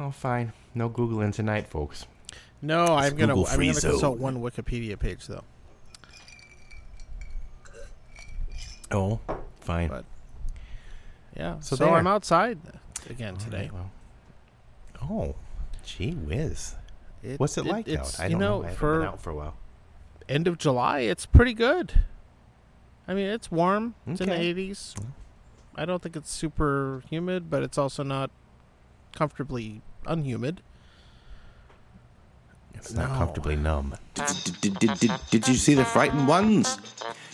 Oh, fine. No googling tonight, folks. No, I'm gonna Google I'm gonna consult one Wikipedia page though. Oh, fine. But yeah, So so. I'm outside again All today. right, well. Oh, gee whiz. It- What's it, like it's, out? I you don't know, know. I haven't for been out for a while. end of July, it's pretty good. I mean, it's warm. It's Okay. in the 80s. I don't think it's super humid, but it's also not comfortably unhumid. It's not No. comfortably numb. Did, did, did, did, did you see the frightened ones?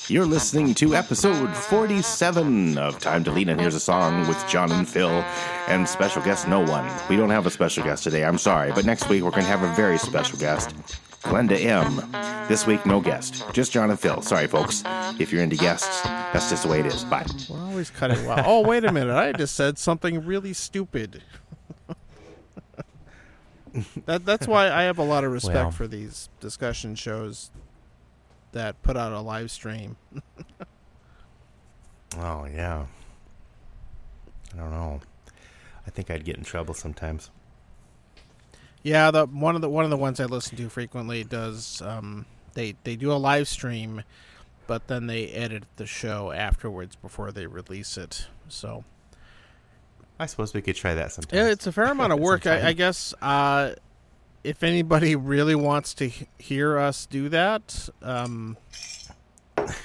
You're listening to episode 47 of Time to Lean, and here's a song with John and Phil and special guest no one. We don't have a special guest today, I'm sorry, but next week we're going to have a very special guest, Glenda M. This week, no guest, just John and Phil. Sorry, folks. If you're into guests, that's just the way it is. Bye. We're always cutting well. oh, wait a minute. I just said something really stupid. That that's why I have a lot of respect Well. for these discussion shows that put out a live stream. Oh yeah. I don't know. I think I'd get in trouble sometimes. Yeah, the one of the one of the ones I listen to frequently does um they they do a live stream but then they edit the show afterwards before they release it. So I suppose we could try that sometime. Yeah, it's a fair amount of work. I, I guess uh, if anybody really wants to h- hear us do that, um,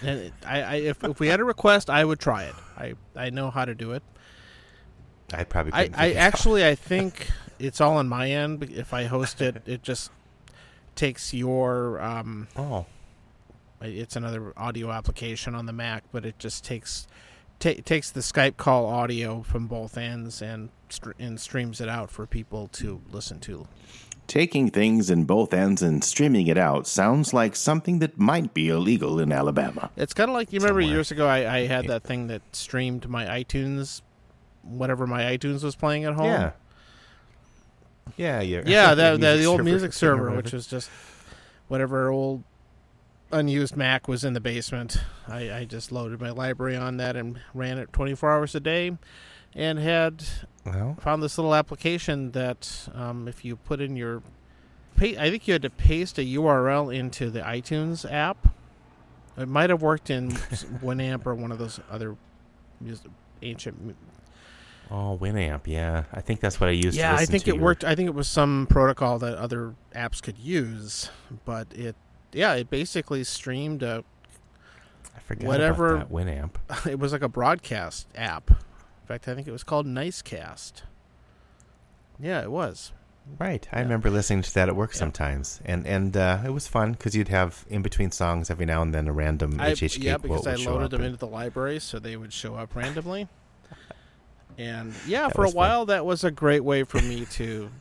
and I, I if, if we had a request, I would try it. I, I know how to do it. I probably I, I figure it out. actually I think it's all on my end. If I host it, it just takes your um, Oh, it's another audio application on the Mac, but it just takes ta- takes the Skype call audio from both ends and str- and streams it out for people to listen to. Taking things in both ends and streaming it out sounds like something that might be illegal in Alabama. It's kind of like you remember Somewhere. years ago I, I had that thing that streamed my iTunes, whatever my iTunes was playing at home. yeah. Yeah, yeah. yeah, that, that the old music server, which was just whatever old unused Mac was in the basement. I, I just loaded my library on that and ran it 24 hours a day, and had well, found this little application that um, if you put in your, I think you had to paste a URL into the iTunes app. It might have worked in Winamp or one of those other ancient. oh, Winamp. Yeah, I think that's what I used. to Yeah, I think it your- worked. I think it was some protocol that other apps could use, but it, yeah, it basically streamed a. I forgot whatever- about that Winamp. It was like a broadcast app. In fact, I think it was called Nicecast. Yeah, it was. Right, I Yeah. remember listening to that at work Yeah. sometimes, and and uh, it was fun because you'd have in between songs every now and then a random I, HHK yeah, quote because I loaded them and- into the library, so they would show up randomly. And yeah, That for a was fun. while, that was a great way for me to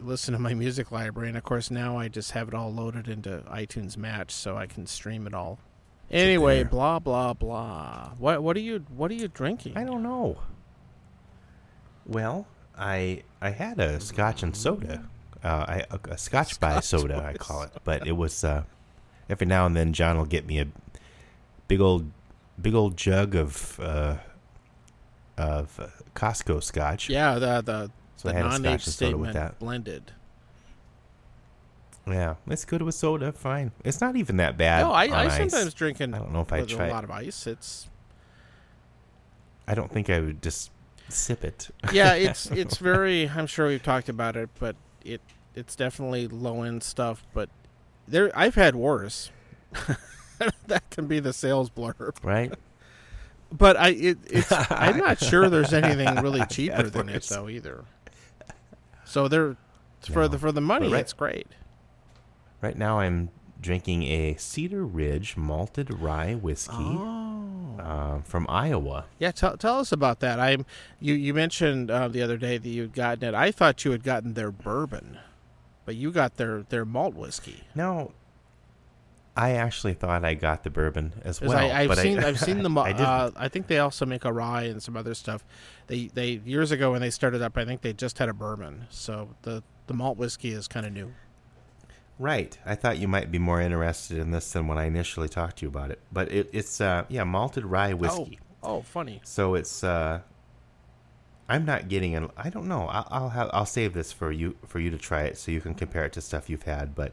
listen to my music library. And of course, now I just have it all loaded into iTunes Match, so I can stream it all. Anyway, blah blah blah. What what are you what are you drinking? I don't know. Well, I I had a Scotch and soda, uh, I, a, a Scotch by soda I call it, but it was uh, every now and then John will get me a big old big old jug of uh, of uh, Costco Scotch. Yeah, the the, So the I had a Scotch and soda with that. blended. Yeah, it's good with soda. Fine. It's not even that bad. No, I, I sometimes drink it I don't know if with try a lot of ice. It's I don't think I would just sip it. yeah, it's it's very. I'm sure we've talked about it, but it it's definitely low end stuff. But there, I've had worse. that can be the sales blurb. right? But I, it, it's. I'm not sure there's anything really cheaper than it though either. So there, for No. the for the money, right- it's great. Right now, I'm drinking a Cedar Ridge malted rye whiskey Oh, uh, from Iowa. yeah. Tell tell us about that. I'm. You you mentioned uh, the other day that you'd gotten it. I thought you had gotten their bourbon, but you got their their malt whiskey. No, I actually thought I got the bourbon as well. I, I've but seen I, I've seen them. I, uh, I think they also make a rye and some other stuff. They they years ago when they started up, I think they just had a bourbon. So the the malt whiskey is kind of new. right. I thought you might be more interested in this than when I initially talked to you about it. But it, it's uh, yeah, malted rye whiskey. Oh, oh, funny. So it's uh, I'm not getting an. I don't know. I'll, I'll have. I'll save this for you for you to try it so you can compare it to stuff you've had. But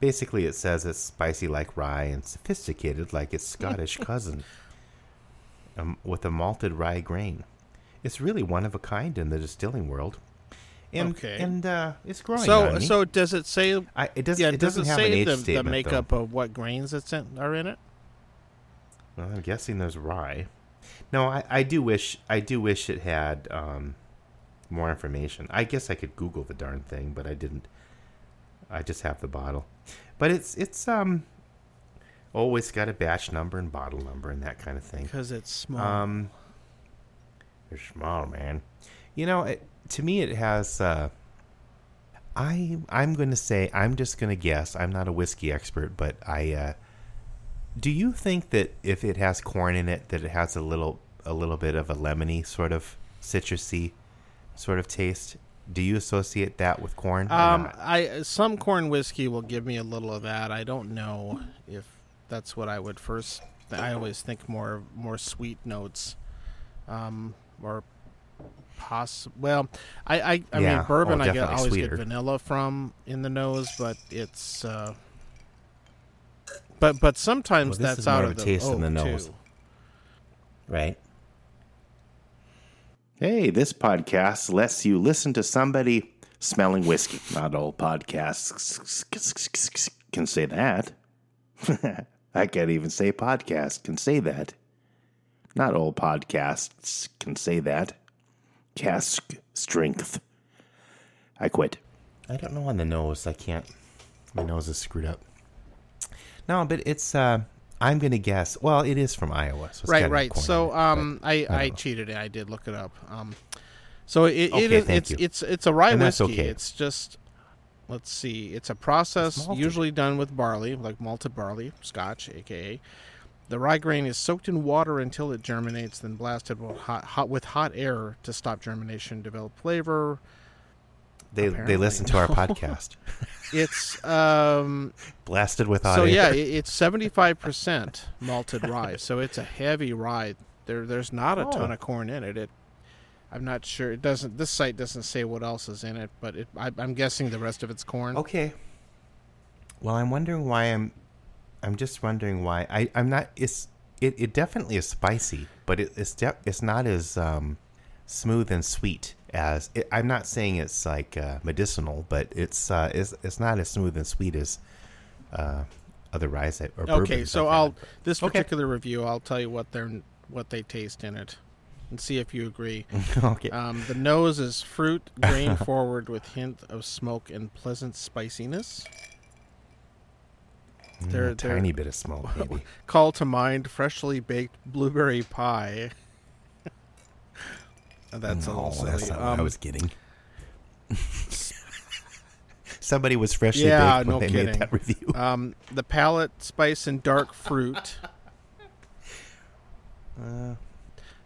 basically, it says it's spicy like rye and sophisticated like its Scottish cousin, um, with a malted rye grain. It's really one of a kind in the distilling world. And, Okay. and uh, it's growing. So, so does it say? I, it doesn't. yeah, it does doesn't it have an say age the, the statement. though. makeup of what grains it's in, are in it? Well, I'm guessing there's rye. No, I, I do wish I do wish it had um, more information. I guess I could Google the darn thing, but I didn't. I just have the bottle, but it's it's um. It's got a batch number and bottle number and that kind of thing. Because it's small. Um, they're small, man. You know, it, to me, it has. Uh, I I'm going to say I'm just going to guess. I'm not a whiskey expert, but I. Uh, do you think that if it has corn in it, that it has a little a little bit of a lemony sort of citrusy sort of taste? Do you associate that with corn? Um. I some corn whiskey will give me a little of that. I don't know if that's what I would first. I always think more more sweet notes, um, or poss. Well, I I, I Yeah. mean bourbon. Oh, I get always sweeter. get vanilla from in the nose, but it's. Uh, but but sometimes Well, that's out of of the taste in the nose. too. right. Hey, this podcast lets you listen to somebody smelling whiskey. Not all podcasts can say that. I can't even say podcast can say that. Not all podcasts can say that. Cask strength. I quit. I don't know on the nose. I can't. My nose is screwed up. No, but it's. uh I'm gonna guess. Well, it is from Iowa. So it's right right so it, um i i know. cheated i did look it up um so it, it Okay, is thank it's it's it's a rye And that's whiskey okay. it's just let's see it's a process malted. usually done with barley like malted barley scotch aka the rye grain is soaked in water until it germinates then blasted with hot, hot with hot air to stop germination develop flavor They they listen to our podcast. it's um Blasted with hot so yeah, it's seventy five percent malted rye. So it's a heavy rye. There, there's not a ton Oh. of corn in it. It, I'm not sure. It doesn't. This site doesn't say what else is in it, but it, I, I'm guessing the rest of it's corn. Okay. Well, I'm wondering why I'm. I'm just wondering why I. I'm not. It's. It, it definitely is spicy, but it, it's de- it's not as um, smooth and sweet as. It, I'm not saying it's like uh, medicinal, but it's uh, it's it's not as smooth and sweet as uh, other ryes I- or Okay, so I'll had. this Okay. particular review. I'll tell you what they're what they taste in it, and see if you agree. okay. Um, the nose is fruit, grain forward with hint of smoke and pleasant spiciness. Mm, they're- a they're- tiny bit of smoke, maybe. Call to mind freshly baked blueberry pie. That's a no, little that's silly. not what I Um, was getting. Somebody was freshly Yeah, baked when no they kidding. made that review. Um, the palate, spice, and dark fruit. Uh,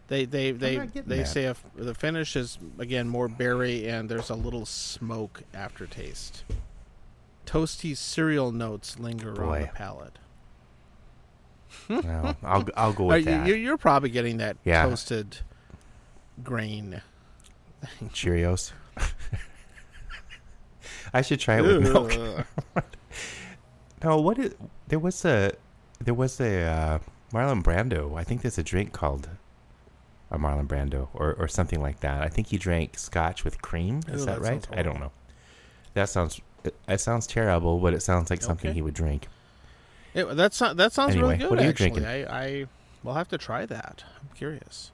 They they they they that. say if the finish is again more berry and there's a little smoke aftertaste. Toasty cereal notes linger on the palate. well, I'll I'll go with you, that. you- you're probably getting that Yeah. toasted grain. Cheerios. I should try it with milk. No, what is there was a there was a uh, Marlon Brando. I think there's a drink called a Marlon Brando or or something like that. I think he drank scotch with cream. Is Ooh, that, that right? I don't know. That sounds it, it sounds terrible, but it sounds like something Okay. he would drink. It, that so- that sounds really good. what are you actually, drinking? I I will have to try that. I'm curious.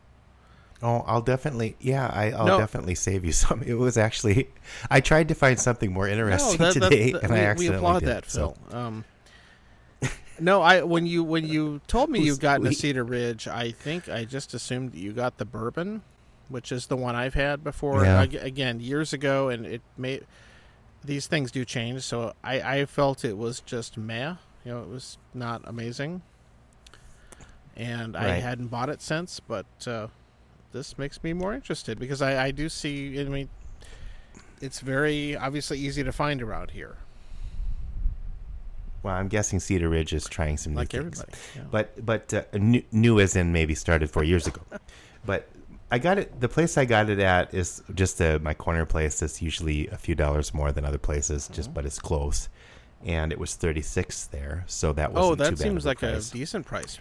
Oh, I'll definitely yeah, I, I'll No. definitely save you some. It was actually I tried to find something more interesting that- that- today, that- and we, I we accidentally applaud did. that, so- Phil. Um, no, I when you when you told me you got a Cedar Ridge, I think I just assumed you got the bourbon, which is the one I've had before. Yeah. Ag- again, years ago, and it may these things do change. So I I felt it was just meh. You know, it was not amazing, and I hadn't bought it since. But uh, this makes me more interested because I I do see. I mean, it's very obviously easy to find around here. Well, I'm guessing Cedar Ridge is trying some new like things. everybody. yeah. But but uh, new, new as in maybe started four years ago. But I got it. The place I got it at is just a, my corner place. That's usually a few dollars more than other places, Mm-hmm. just but it's close. And it was thirty six there, so that was Oh, that seems a like price. a decent price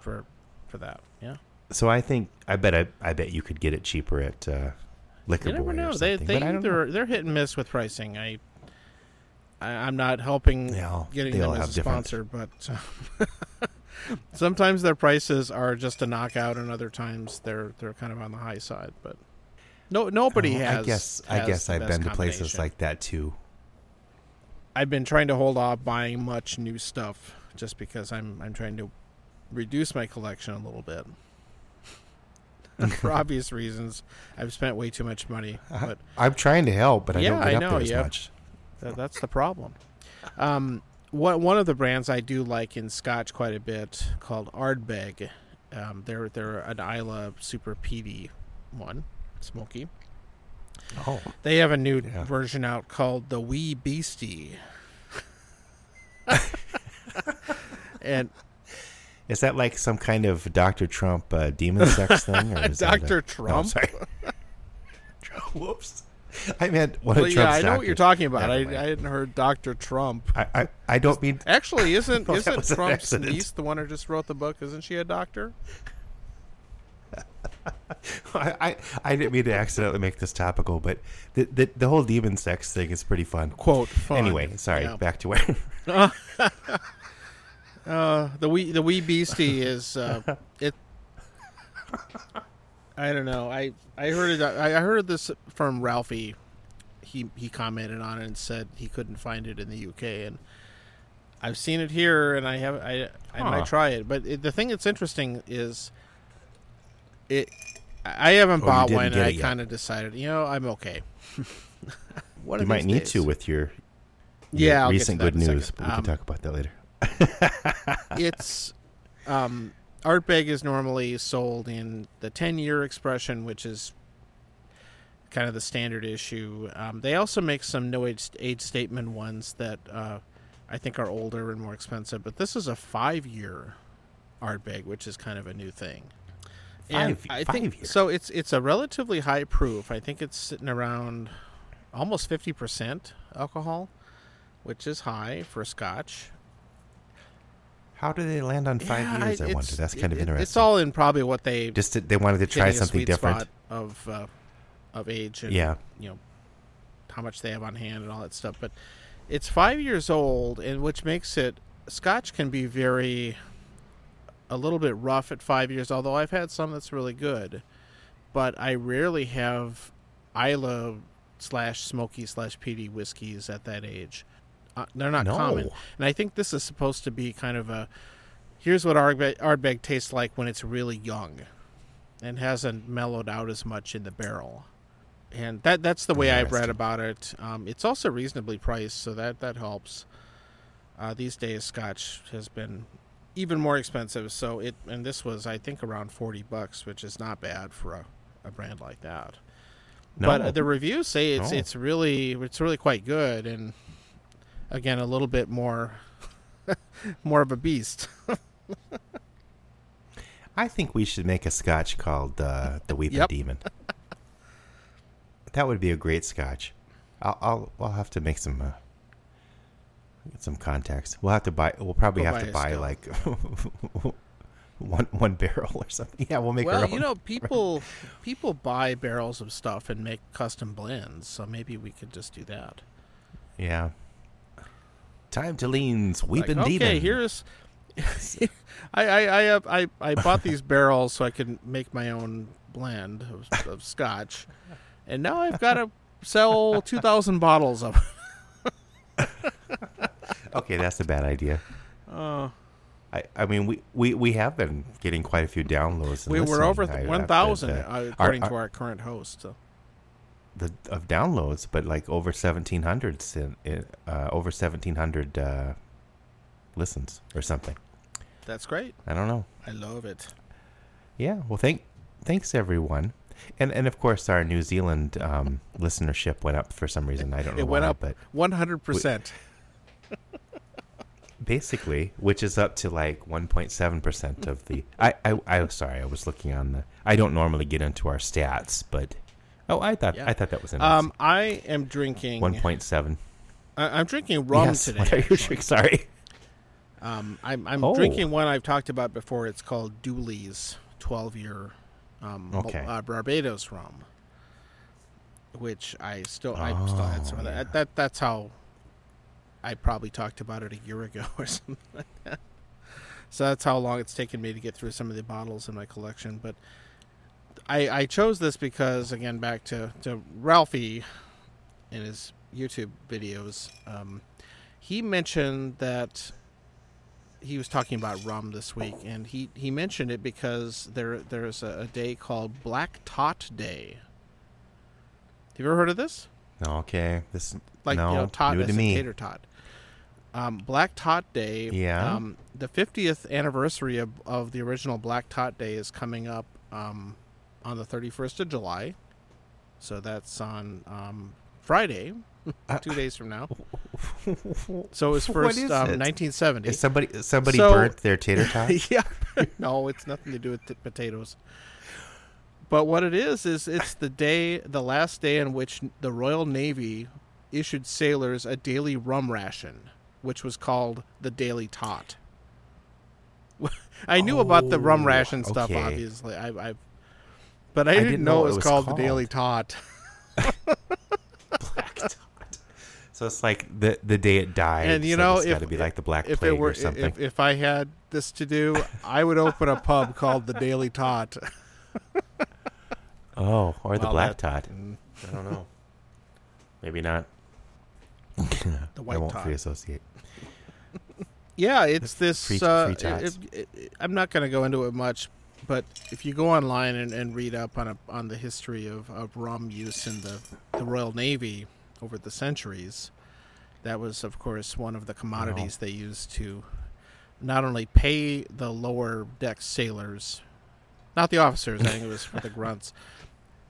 for for that. Yeah. So I think I bet I, I bet you could get it cheaper at uh, liquor You never boy know. They they don't know. they're they're hit and miss with pricing. I, I I'm not helping Yeah, getting them as a different- sponsor, but uh, sometimes their prices are just a knockout, and other times they're they're kind of on the high side. But no nobody Oh, has. I guess I guess I've been to places like that too. I've been trying to hold off buying much new stuff just because I'm I'm trying to reduce my collection a little bit. For obvious reasons, I've spent way too much money, but I'm trying to help, but I Yeah, don't get I up know, there as yeah. much. That, that's the problem. Um, what one of the brands I do like in Scotch quite a bit called Ardbeg. Um, they're they're an Islay Super Peaty one, smoky. Oh, They have a new Yeah. version out called the Wee Beastie. and is that like some kind of Dr. Trump uh, demon sex thing? Or is a- Dr. Oh, Trump. sorry. Whoops. I meant one of Well, Trump's yeah, I know what you're talking about. I, I hadn't heard Dr. Trump. I, I, I don't mean. Actually, isn't isn't Trump's niece the one who just wrote the book? Isn't she a doctor? I, I, I didn't mean to accidentally make this topical, but the, the the whole demon sex thing is pretty fun. Quote. Fun. Anyway, sorry. Yeah. Back to where. Uh, the wee the wee beastie is uh, it. I don't know. I I heard it. I heard this from Ralphie. He he commented on it and said he couldn't find it in the UK, and I've seen it here, and I have I I Huh. might try it. But it, the thing that's interesting is it. I haven't Oh, bought one. and I kind of decided, you know, I'm okay. One you might need days. to with your, Yeah, your to recent good news, but we Um, can talk about that later. it's um, Ardbeg is normally sold in the 10 year expression, which is kind of the standard issue. Um, they also make some no age, age statement ones that uh, I think are older and more expensive, but this is a five year Ardbeg, which is kind of a new thing. And Five- I five think year. so. It's it's a relatively high proof. I think it's sitting around almost fifty percent alcohol, which is high for Scotch. How do they land on five Yeah, years? I, wonder. That's kind of it- interesting. It's all in probably what they Just to, they wanted to try something different. of uh, of age and Yeah. you know how much they have on hand and all that stuff. But it's five years old, and which makes it Scotch can be very a little bit rough at five years. Although I've had some that's really good, but I rarely have Islay slash smoky slash peaty whiskeys at that age. Uh, they're not No. common, and I think this is supposed to be kind of a here's what Ardbeg, Ardbeg tastes like when it's really young and hasn't mellowed out as much in the barrel. And that that's the way I've read about it. Um, it's also reasonably priced, so that that helps. Uh, these days, Scotch has been even more expensive. So it and this was I think around forty bucks, which is not bad for a, a brand like that. No. But the reviews say it's No. it's really it's really quite good, and again a little bit more more of a beast. I think we should make a scotch called uh, the Weeping Yep. Demon. that would be a great scotch. I'll I'll, I'll have to make some uh, get some contacts. We'll have to buy. We'll probably Go have buy to buy like one one barrel or something. Yeah, we'll make our well, own. you know, people people buy barrels of stuff and make custom blends, so maybe we could just do that. Yeah. Time to lean's Weeping Like, okay, Demon. here's. I I I, uh, I I bought these barrels so I could make my own blend of, of scotch, and now I've got to sell two thousand bottles of. Okay, that's a bad idea. Uh, I, I mean, we, we, we have been getting quite a few downloads. we were over I- I- one thousand the- uh, our- according our- to our current host. So. The of downloads, but like over seventeen hundred, uh, over seventeen hundred uh, listens or something. That's great. I don't know. I love it. Yeah. Well, thank thanks everyone, and and of course our New Zealand um, listenership went up for some reason. I don't know It went why, up but one hundred percent. basically, which is up to like 1.7 percent of the. I, I I sorry, I was looking on the. I don't normally get into our stats, but oh, I thought Yeah. I thought that was in Um, I am drinking. 1.7. I, I'm drinking rum yes, today. what are you drinking? Sorry. Um, I'm, I'm Oh. drinking one I've talked about before. It's called Doorly's 12 year um, Okay. uh, Barbados rum, which I still I still had some of Oh, that. that. That's how I probably talked about it a year ago or something like that. So that's how long it's taken me to get through some of the bottles in my collection. But I, I chose this because, again, back to, to Ralphie in his YouTube videos, um, he mentioned that he was talking about rum this week, and he, he mentioned it because there there's a, a day called Black Tot Day. Have you ever heard of this? Okay, this Like no you know, tot new to me. tater tot. Um, Black Tot Day. Yeah? Um, the 50th anniversary of, of the original Black Tot Day is coming up um, on the 31st of July. So that's on um, Friday, two days from now. So it was first um, it? 1970. Is somebody somebody So- burnt their tater tot? yeah. no, it's nothing to do with the potatoes. But what it is is it's the day, the last day in which the Royal Navy issued sailors a daily rum ration, which was called the Daily Tot. I knew about the rum Oh, ration stuff, okay. obviously. I, I, but I didn't, know, it was, called, the Daily Tot. Black tot. So it's like the the day it died. And you so know, it's got to be like the Black if Plague it were or something. if, if I had this to do, I would open a pub called the Daily Tot. oh, or the Well, Black that- tot. I don't know. Maybe not. The white I won't tot. free associate. Yeah, it's this. free- uh, free it- it- it- I'm not going to go into it much, but if you go online and, and read up on a, on the history of, of rum use in the, the Royal Navy over the centuries, that was, of course, one of the commodities they used to not only pay the lower deck sailors, not the officers, I think it was for the grunts,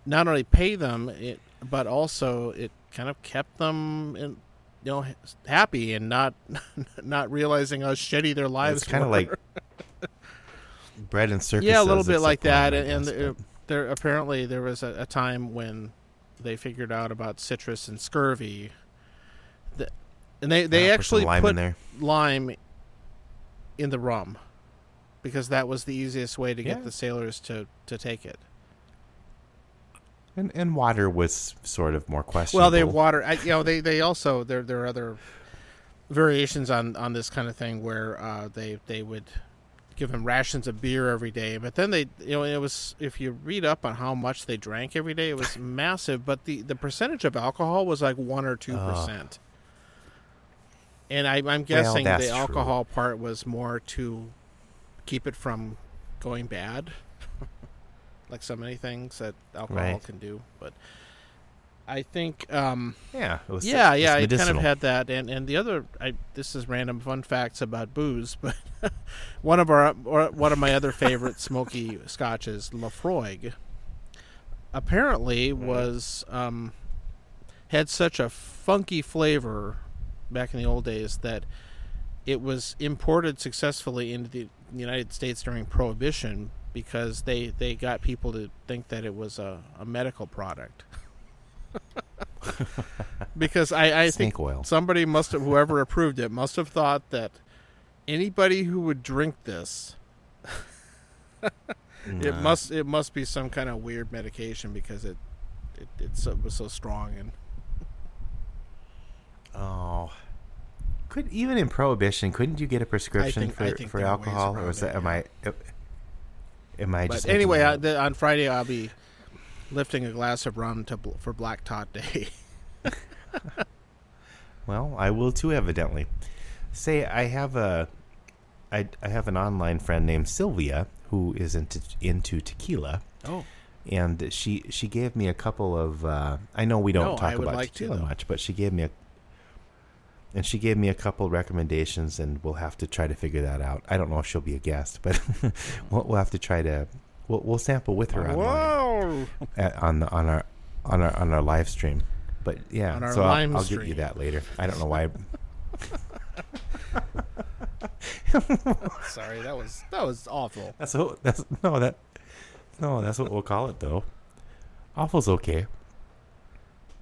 not only pay them, it, but also it kind of kept them in, you know, happy and not not realizing how shitty their lives It's kind of were. like bread and circus. yeah, a little bit like that. And, and but- there apparently there was a, a time when they figured out about citrus and scurvy. The, and they they Yeah, put actually lime put in there. lime in the rum because that was the easiest way to Yeah. get the sailors to to take it. And, and water was sort of more questionable. Well, they water. I, you know, they they also there there are other variations on on this kind of thing where uh, they they would give them rations of beer every day, but then they you know it was if you read up on how much they drank every day, it was massive. But the the percentage of alcohol was like one or two percent. And I, I'm guessing that's the true. alcohol part was more to keep it from going bad, like so many things that alcohol Right. can do. But I think um, yeah, it was, yeah, it yeah, I kind of had that, and and the other, I this is random fun facts about booze, but one of our or one of my other favorite smoky scotches, Laphroaig, apparently Mm-hmm. was um, had such a funky flavor back in the old days that it was imported successfully into the United States during Prohibition because they they got people to think that it was a, a medical product. because I, I think oil. somebody must have whoever approved it must have thought that anybody who would drink this it must it must be some kind of weird medication because it it, it so, was so strong and Oh, could even in prohibition, couldn't you get a prescription think- for, for there are ways alcohol, or is that am. I? Am I but just anyway I, the, on Friday I'll be lifting a glass of rum to bl- for Black Tot Day Well, I will too, evidently. Say, I have a, I, I have an online friend named Sylvia who is into into tequila, oh and she she gave me a couple of. Uh, I know we don't No, talk about like tequila though. much, but she gave me a. And she gave me a couple recommendations, and we'll have to try to figure that out. I don't know if she'll be a guest, but we'll, we'll have to try to. We'll, we'll sample with her online whoa at, on the, on our on our on our live stream. But yeah, so I'll, I'll get you that later. I don't know why. Sorry, that was that was awful. That's what, that's no that no that's what we'll call it though. Awful's okay.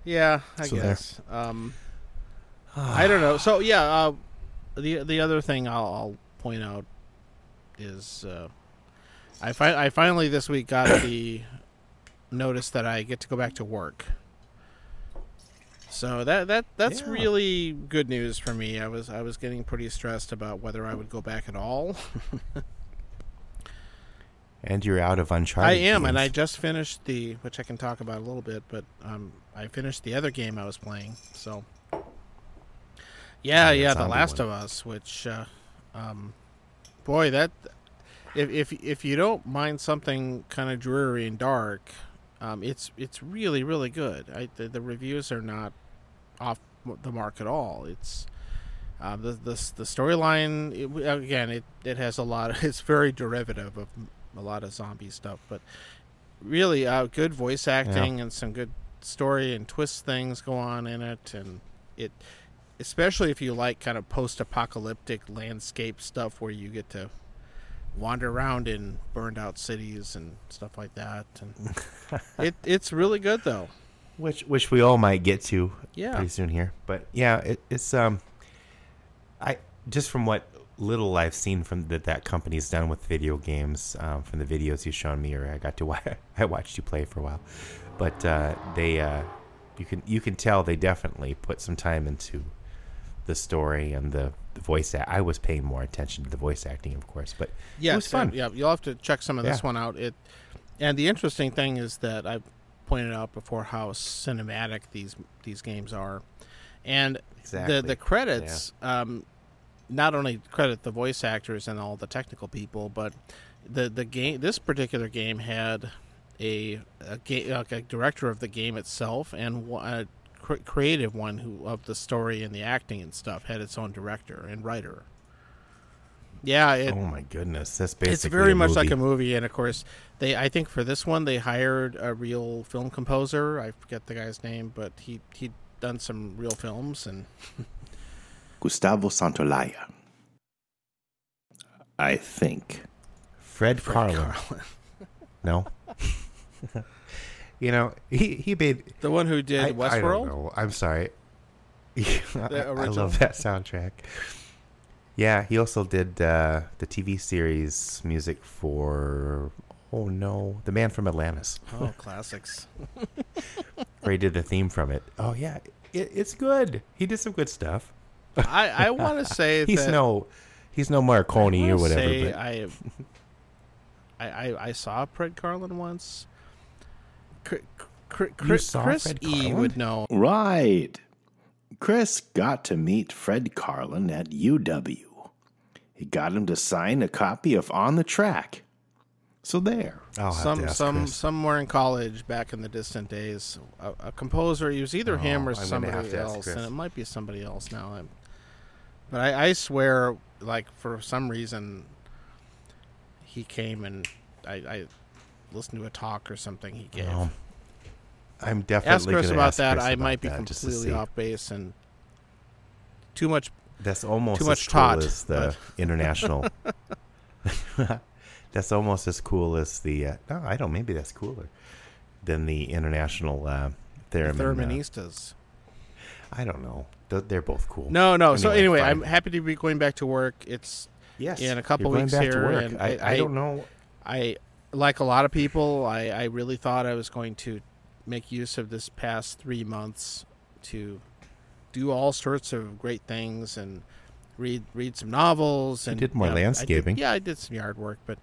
Yeah, I So guess. Um, I don't know. So yeah, uh, the the other thing I'll, I'll point out is uh, I fi- I finally this week got the notice that I get to go back to work. So that that that's Yeah. really good news for me. I was I was getting pretty stressed about whether I would go back at all. And you're out of Uncharted. I am, and I just finished the, which I can talk about a little bit, but um, I finished the other game I was playing. So, yeah, Oh, yeah, The Last one. of Us, which, uh, um, boy, that if if if you don't mind something kind of dreary and dark, um, it's it's really really good. I, the, the reviews are not off the mark at all. It's uh, the the the storyline it, again. It it has a lot. Of, It's very derivative of a lot of zombie stuff, but really uh, good voice acting and some good story and twist things go on in it, and it especially if you like kind of post-apocalyptic landscape stuff where you get to wander around in burned out cities and stuff like that. And it it's really good though. Which which we all might get to yeah. pretty soon here. But yeah, it, it's um, I just from what little I've seen from that that company's done with video games, um, from the videos you've shown me, or I got to watch, I watched you play for a while, but uh, they uh, you can you can tell they definitely put some time into the story and the, the voice. Act. I was paying more attention to the voice acting, of course, but yeah it was fun. yeah you'll have to check some of this Yeah. one out it and the interesting thing is that i pointed out before how cinematic these these games are and exactly the the credits um, not only credit the voice actors and all the technical people, but the the game this particular game had a a, ga- like a director of the game itself and a cr- creative one who of the story and the acting and stuff had its own director and writer. Yeah, it, oh my goodness, that's basically it's very a much like a movie. movie, and of course, they. I think for this one, they hired a real film composer. I forget the guy's name, but he he'd done some real films, and Gustavo Santaolalla. I think. Fred, Fred Karlin. Karlin. No. you know, he he made the one who did I, I Westworld. don't know. I'm sorry. I, I love that soundtrack. Yeah, he also did uh, the TV series music for oh no, The Man from Atlantis. Oh, classics. Where he did the theme from it. Oh yeah, it, it's good. He did some good stuff. I, I want to say He's that no he's no Morricone or whatever. say But I, I, I I saw Fred Karlin once. Cr- cr- cr- You saw Chris Fred E Karlin? would know. Right. Chris got to meet Fred Karlin at UW. He got him to sign a copy of On the Track. So there. I'll have to Some ask some Chris. somewhere in college back in the distant days, a, a composer. He was either oh, him Oh, or I'm somebody have to else, and it might be somebody else now. I'm, but I, I swear, like for some reason, he came and I, I listened to a talk or something he gave. No. I'm definitely Ask Chris about ask that. Chris I about might be completely off base and too much. That's almost Too as much cool taught, as the international. that's almost as cool as the. Uh, no, I don't. Maybe that's cooler than the international uh, theremin. uh, I don't know. They're both cool. No, no. so Anyway, anyway, fine. I'm happy to be going back to work. It's Yes. in a couple weeks here, and I- I, I- don't know. I like a lot of people. I, I really thought I was going to make use of this past three months to do all sorts of great things and read read some novels and did more yeah, I did- landscaping. yeah, I did some yard work, but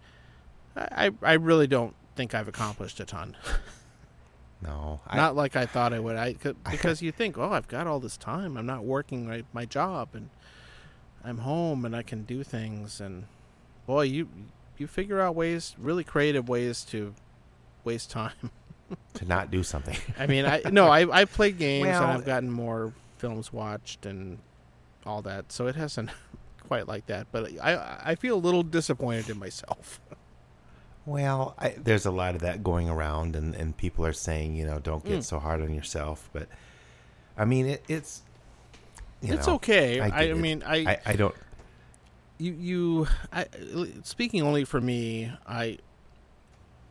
I I I really don't think I've accomplished a ton. No. I, not like I thought I would. I could, because you think, oh, I've got all this time. I'm not working my my job, and I'm home, and I can do things. And boy, you you figure out ways, really creative ways to waste time. to not do something. I mean, I no, I I played games Well- and I've gotten more films watched and all that, so it hasn't quite like that. But I I feel a little disappointed in myself. Well, I, there's a lot of that going around, and, and people are saying, you know, don't get Mm. so hard on yourself. But I mean, it, it's you it's know, okay. I I, get it. mean, I, I, I don't. You you I speaking only for me, I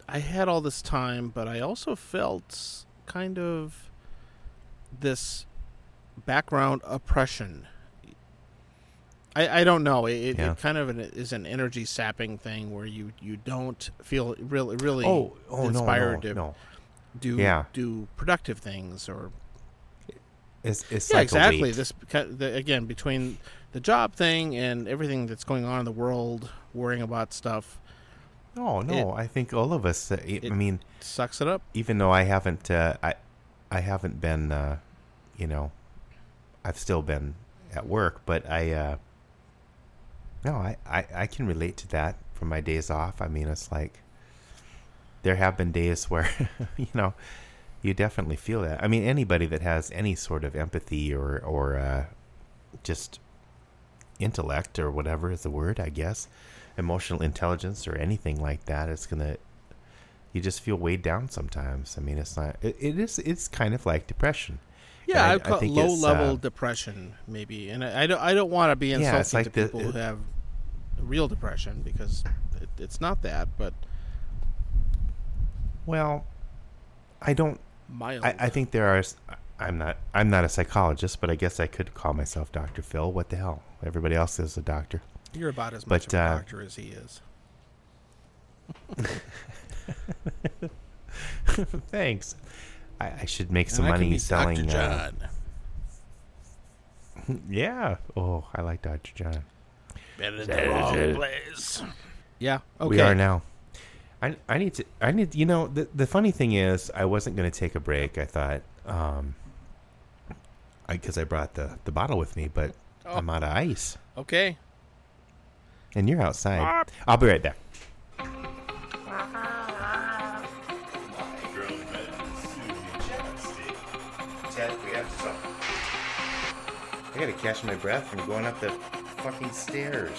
I had all this time, but I also felt kind of this background oppression. I, I don't know. It, Yeah. it kind of an, is an energy sapping thing where you, you don't feel really really Oh, oh inspired no, to no. do Yeah. do productive things or It's it's yeah like exactly weight. this again between the job thing and everything that's going on in the world worrying about stuff No, no. I think all of us. Uh, I it- mean, sucks it up even though I haven't, uh, I, I haven't been, uh, you know, I've still been at work, but I, uh, no, I, I, I can relate to that from my days off. I mean, it's like there have been days where, you know, you definitely feel that. I mean, anybody that has any sort of empathy or, or, uh, just intellect or whatever is the word, I guess, emotional intelligence or anything like that, it's gonna you just feel weighed down sometimes. I mean, it's not. It, it is. It's kind of like depression. yeah I, I- call it low level uh, depression maybe and I, I don't I don't want to be insulting it's like to the- people who have real depression because it, it's not that but Well, I don't. mild I, I think there are. I'm not. I'm not a psychologist, but I guess I could call myself Doctor Phil. What the hell? Everybody else is a doctor. you're about as much but, of a uh, doctor as he is Thanks. I, I should make some And I can money selling. Dr. Uh, John. yeah. Oh, I like Doctor John. Been in the wrong place. Yeah. Okay. We are now. I, I need to I need you know the the funny thing is I wasn't going to take a break. I thought um I cuz I brought the the bottle with me, but Oh. I'm out of ice Okay. and you're outside. I'll be right back. I gotta catch my breath from going up the fucking stairs.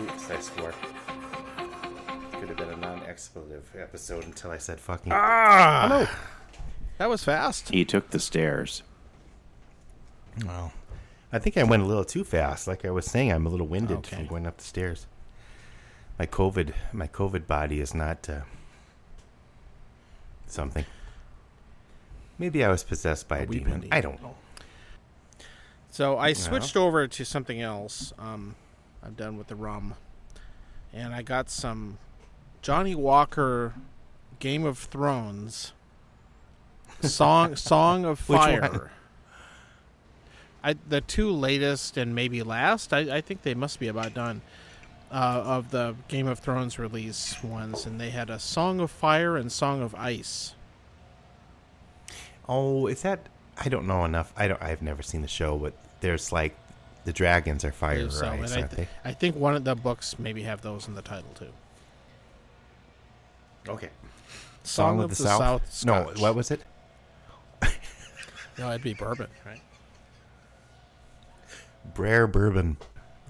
Oops, I swore. Could have been a non-expletive episode until I said fucking. Ah. Hello. That was fast. He took the stairs. Well, I think I went a little too fast. Like I was saying, I'm a little winded Okay. from going up the stairs. My COVID, my COVID body is not uh, something. Maybe I was possessed by a wee demon. windy. I don't know. So I switched over to something else. Um, I'm done with the rum, and I got some Johnnie Walker Game of Thrones song Song of Fire. One? I the two latest and maybe last. I, I think they must be about done. Uh, of the Game of Thrones release ones, and they had a Song of Fire and Song of Ice. Oh, is that? I don't know enough. I don't. I've never seen the show, but there's like the dragons are fire So, and ice, I, aren't th- they? I think one of the books maybe have those in the title too. Okay. Song, of, the, South. South no, what was it? No, it'd be bourbon, right? Brer Bourbon.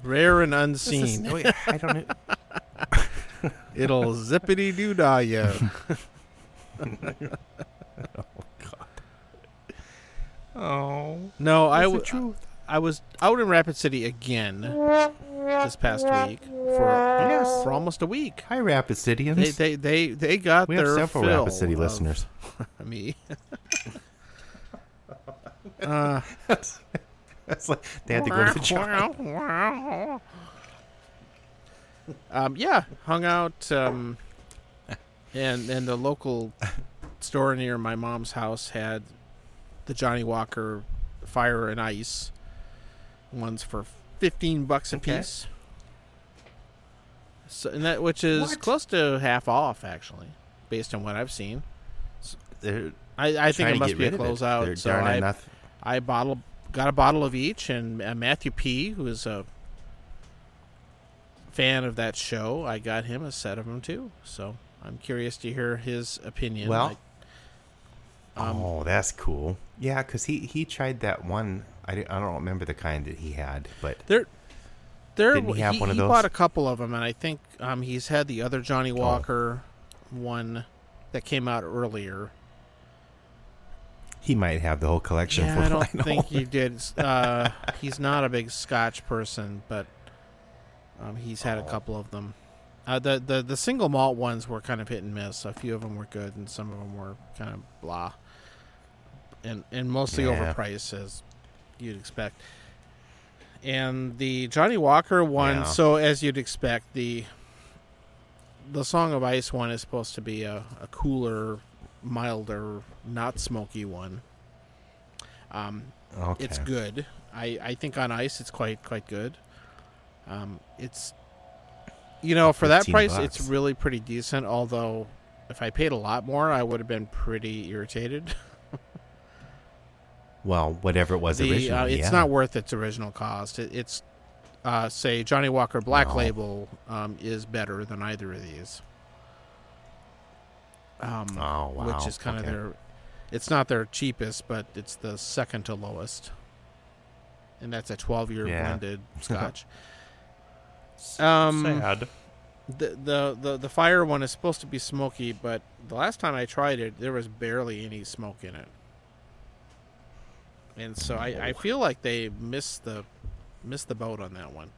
Rare and This is- unseen. wait, I don't. know. It'll zippity doo dah you. Oh, No, I that's the w- truth. I was out in Rapid City again this past week for Yes. for almost a week. Hi, Rapid Cityans. They they they, they got we their have several fill Rapid City listeners. Me. uh, That's like they had to go to the job. um, yeah, hung out, um, and and the local store near my mom's house had the Johnnie Walker Fire and Ice ones for fifteen bucks a Okay. piece. So, and that which is What? close to half off actually, based on what I've seen. They're I, I think it must be a closeout. So I, enough. I bottle got a bottle of each, and uh, Matthew P, who is a fan of that show, I got him a set of them too. So I'm curious to hear his opinion. Well, I- um, oh, that's cool. Yeah, because he he tried that one. I, I don't remember the kind that he had, but there, there, Didn't he have one of those? bought a couple of them, and I think um, he's had the other Johnnie Oh. Walker one that came out earlier. He might have the whole collection. Yeah, I don't think he did. Uh, he's not a big Scotch person, but Um, he's had a couple of them. Uh, the, the the single malt ones were kind of hit and miss. A few of them were good, and some of them were kind of blah, and and mostly Yeah. overpriced as you'd expect. And the Johnnie Walker one, Yeah. so as you'd expect, the the Song of Ice one is supposed to be a, a cooler, milder, not smoky one. Um, Okay. it's good. I, I think on ice it's quite quite good. Um, it's you know for that price bucks. it's really pretty decent. Although if I paid a lot more, I would have been pretty irritated. Well, whatever it was The, originally. uh, it's yeah. not worth its original cost. It, it's uh, say Johnnie Walker Black No. Label um, is better than either of these. Um, Oh wow. which is kind of their. It's not their cheapest, but it's the second to lowest, and that's a twelve-year Yeah. blended Scotch. um, sad. the, the the the fire one is supposed to be smoky, but the last time I tried it, there was barely any smoke in it, and so I, I feel like they missed the missed the boat on that one.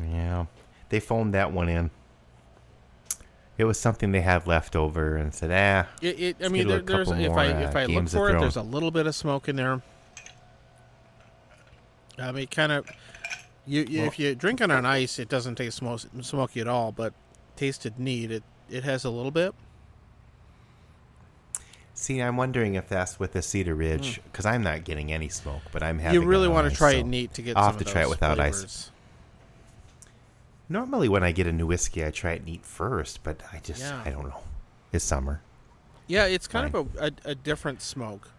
Yeah, they phoned that one in. It was something they had left over and said, "Ah, It, it I mean, there, there's couple if I uh, if I look for it, there's a little bit of smoke in there. I mean, kind of. You, you if you drink it on ice, it doesn't taste smoke, smoky at all. But tasted neat, it it has a little bit. see, I'm wondering if that's with the Cedar Ridge because I'm not getting any smoke, but I'm having. Hmm. you really want to try so- it neat to get. I'll have to try it without ice. Normally, when I get a new whiskey, I try it neat first, but I just, Yeah. I don't know. It's summer. Yeah, it's kind of a, a, a different smoke.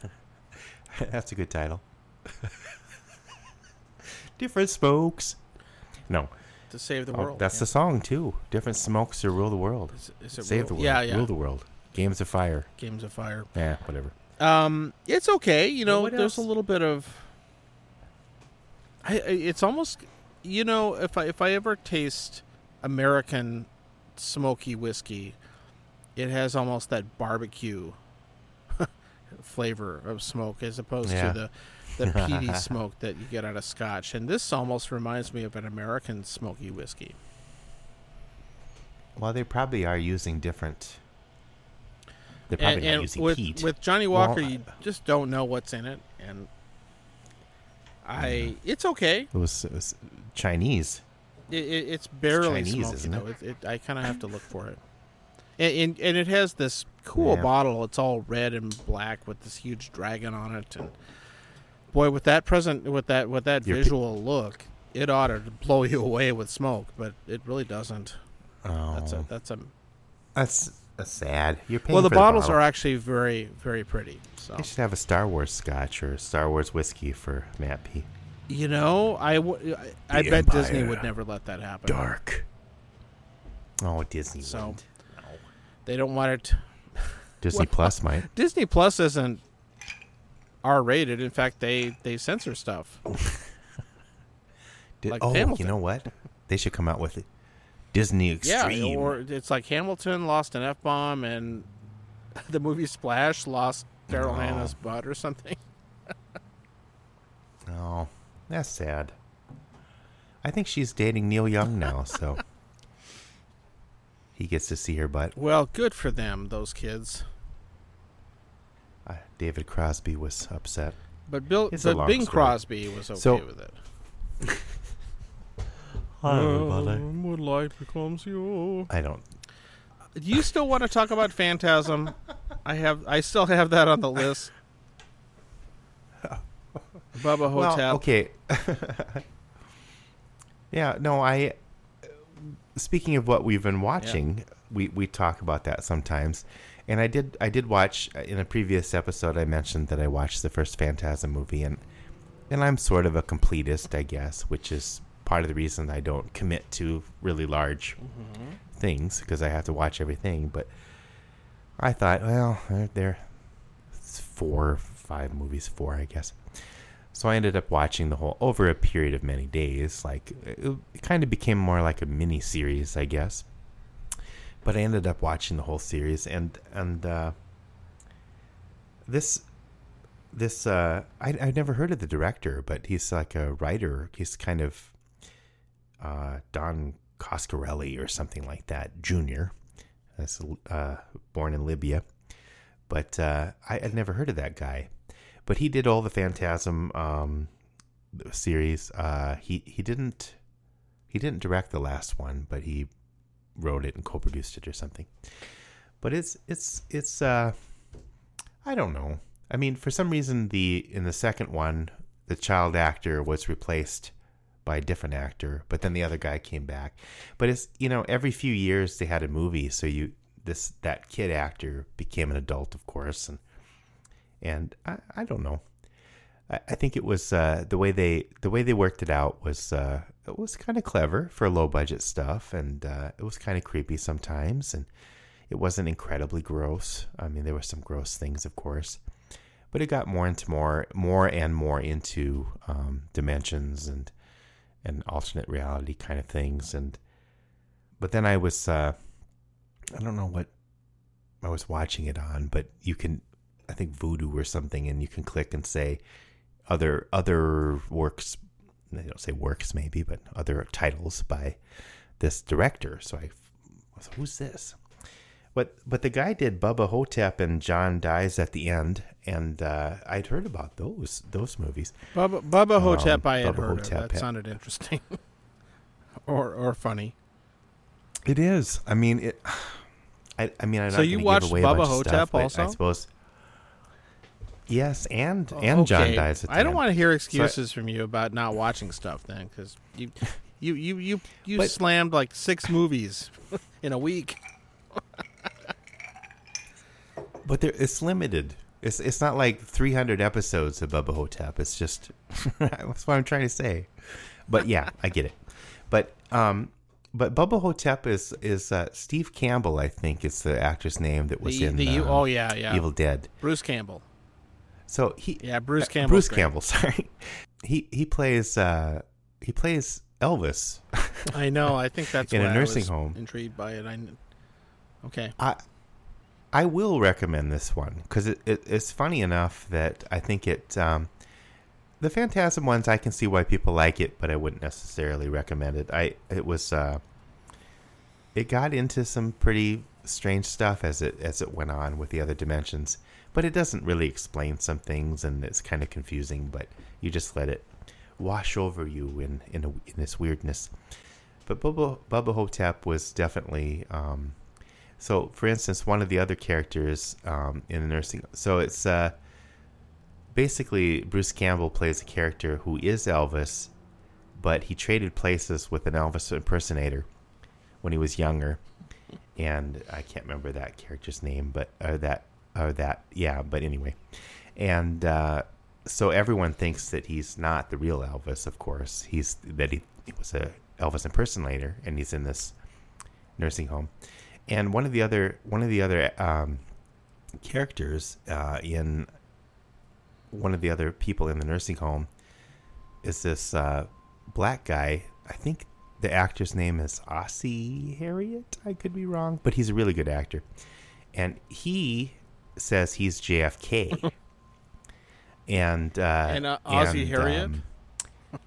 that's a good title. Different smokes. No, to save the oh, world. that's yeah. the song too. Different smokes to rule the world. Is, is Save real? the world. Yeah, yeah. Rule the world. Games of fire. Games of Fire. Yeah, whatever. Um, it's okay. You know, there's a little bit of. I, I it's almost, you know, if I if I ever taste American smoky whiskey, it has almost that barbecue flavor of smoke as opposed Yeah. to the the peaty smoke that you get out of Scotch. And this almost reminds me of an American smoky whiskey. Well, they probably are using different. They're probably and, not and using with heat. with Johnnie Walker, Well, you just don't know what's in it, and I it's okay. it, was, it was Chinese. It, it, it's barely Chinese, smoky isn't it? It, I kind of have to look for it, and, and and it has this cool Yeah. bottle. It's all red and black with this huge dragon on it, and boy, with that present with that with that Your pi- visual look, it ought to blow you away with smoke, but it really doesn't. Oh, That's a oh. that's a that's, that's sad. You're paying well. The bottles bottle. are actually very very pretty. So They should have a Star Wars Scotch or a Star Wars whiskey for Matt P. You know, I, w- I, I bet Disney would never let that happen. Dark. Oh, Disney. So- wouldn't. They don't want it. Disney Well- Plus might. Disney Plus isn't R rated. In fact, they they censor stuff. Di- like oh, Hamilton. you know what? They should come out with it. Disney Extreme. Yeah, or it's like Hamilton lost an f bomb, and the movie Splash lost Daryl No. Hannah's butt or something. Oh, that's sad. I think she's dating Neil Young now, so he gets to see her butt. Well, good for them, those kids. Uh, David Crosby was upset. But Bill, It's but Bing story. Crosby was okay So- with it. when light becomes you. I don't. Do you still want to talk about Phantasm? I have. I still have that on the list. Bubba Hotel. Well, okay. yeah, no, I. Speaking of what we've been watching, we we talk about that sometimes, and I did I did watch uh, in a previous episode. I mentioned that I watched the first Phantasm movie, and and I'm sort of a completist, I guess, which is part of the reason I don't commit to really large mm-hmm. things because I have to watch everything. But I thought, well, they're, they're it's four, five movies, four, I guess. So I ended up watching the whole over a period of many days. Like it, kind of became more like a mini series, I guess. But I ended up watching the whole series, and and uh, this this uh, I I never heard of the director, but he's like a writer. He's kind of uh, Don Coscarelli or something like that, Junior. That's uh, born in Libya, but uh, I had never heard of that guy. But he did all the Phantasm um, series. Uh, he he didn't he didn't direct the last one, but he wrote it and co-produced it or something. But it's it's it's uh, I don't know. I mean, for some reason, the in the second one, the child actor was replaced by a different actor, but then the other guy came back. But it's you know every few years they had a movie, so you this that kid actor became an adult, of course, and and I, I don't know. I, I think it was uh, the way they the way they worked it out was uh, it was kind of clever for low budget stuff, and uh, it was kind of creepy sometimes, and it wasn't incredibly gross. I mean, there were some gross things, of course, but it got more into more more and more into um, dimensions and and alternate reality kind of things and but then I was uh I don't know what I was watching it on but you can I think Vudu or something and you can click and say other other works they don't say works maybe but other titles by this director so I was who's this but but the guy did Bubba Hotep and John dies at the end, and uh, I'd heard about those those movies. Bubba, Bubba Hotep, Um, I had Bubba heard Hotep of. That had- sounded interesting, or or funny. It is. I mean, it. I, I mean, I'm So you watched give away a Bubba Hotep stuff, also? I suppose. Yes, and and John dies. At the I don't end. want to hear excuses from you about not watching stuff then, because you, you, you, you, you But- slammed like six movies in a week. But there, it's limited. It's it's not like 300 episodes of Bubba Hotep. It's just that's what I'm trying to say. But yeah, I get it. But um, but Bubba Hotep is is uh, Steve Campbell. I think is the actor's name that was The, in the uh, oh yeah yeah Evil Dead. Bruce Campbell. So he Yeah, Bruce Campbell. Bruce great. Campbell. Sorry, he he plays uh, he plays Elvis. I know. I think that's In a nursing home. Intrigued by it. I okay. I I will recommend this one because it, it, it's funny enough that I think it. Um, the Phantasm ones, I can see why people like it, but I wouldn't necessarily recommend it. I it was uh, it got into some pretty strange stuff as it as it went on with the other dimensions, but it doesn't really explain some things, and it's kind of confusing. But you just let it wash over you in in, a, in this weirdness. But Bubba Bubba Hotep was definitely. Um, so, for instance, one of the other characters um, in the nursing. So it's uh, basically Bruce Campbell plays a character who is Elvis, but he traded places with an Elvis impersonator when he was younger, and I can't remember that character's name, but or that or that yeah. But anyway, and uh, so everyone thinks that he's not the real Elvis. Of course, he's that he, he was a Elvis impersonator, and he's in this nursing home and one of the other one of the other um, characters uh, in one of the other people in the nursing home is this uh, black guy. I think the actor's name is Ossie Harriet. I could be wrong, but he's a really good actor, and he says he's JFK. and uh, And, uh, Ozzie and, Harriet? um,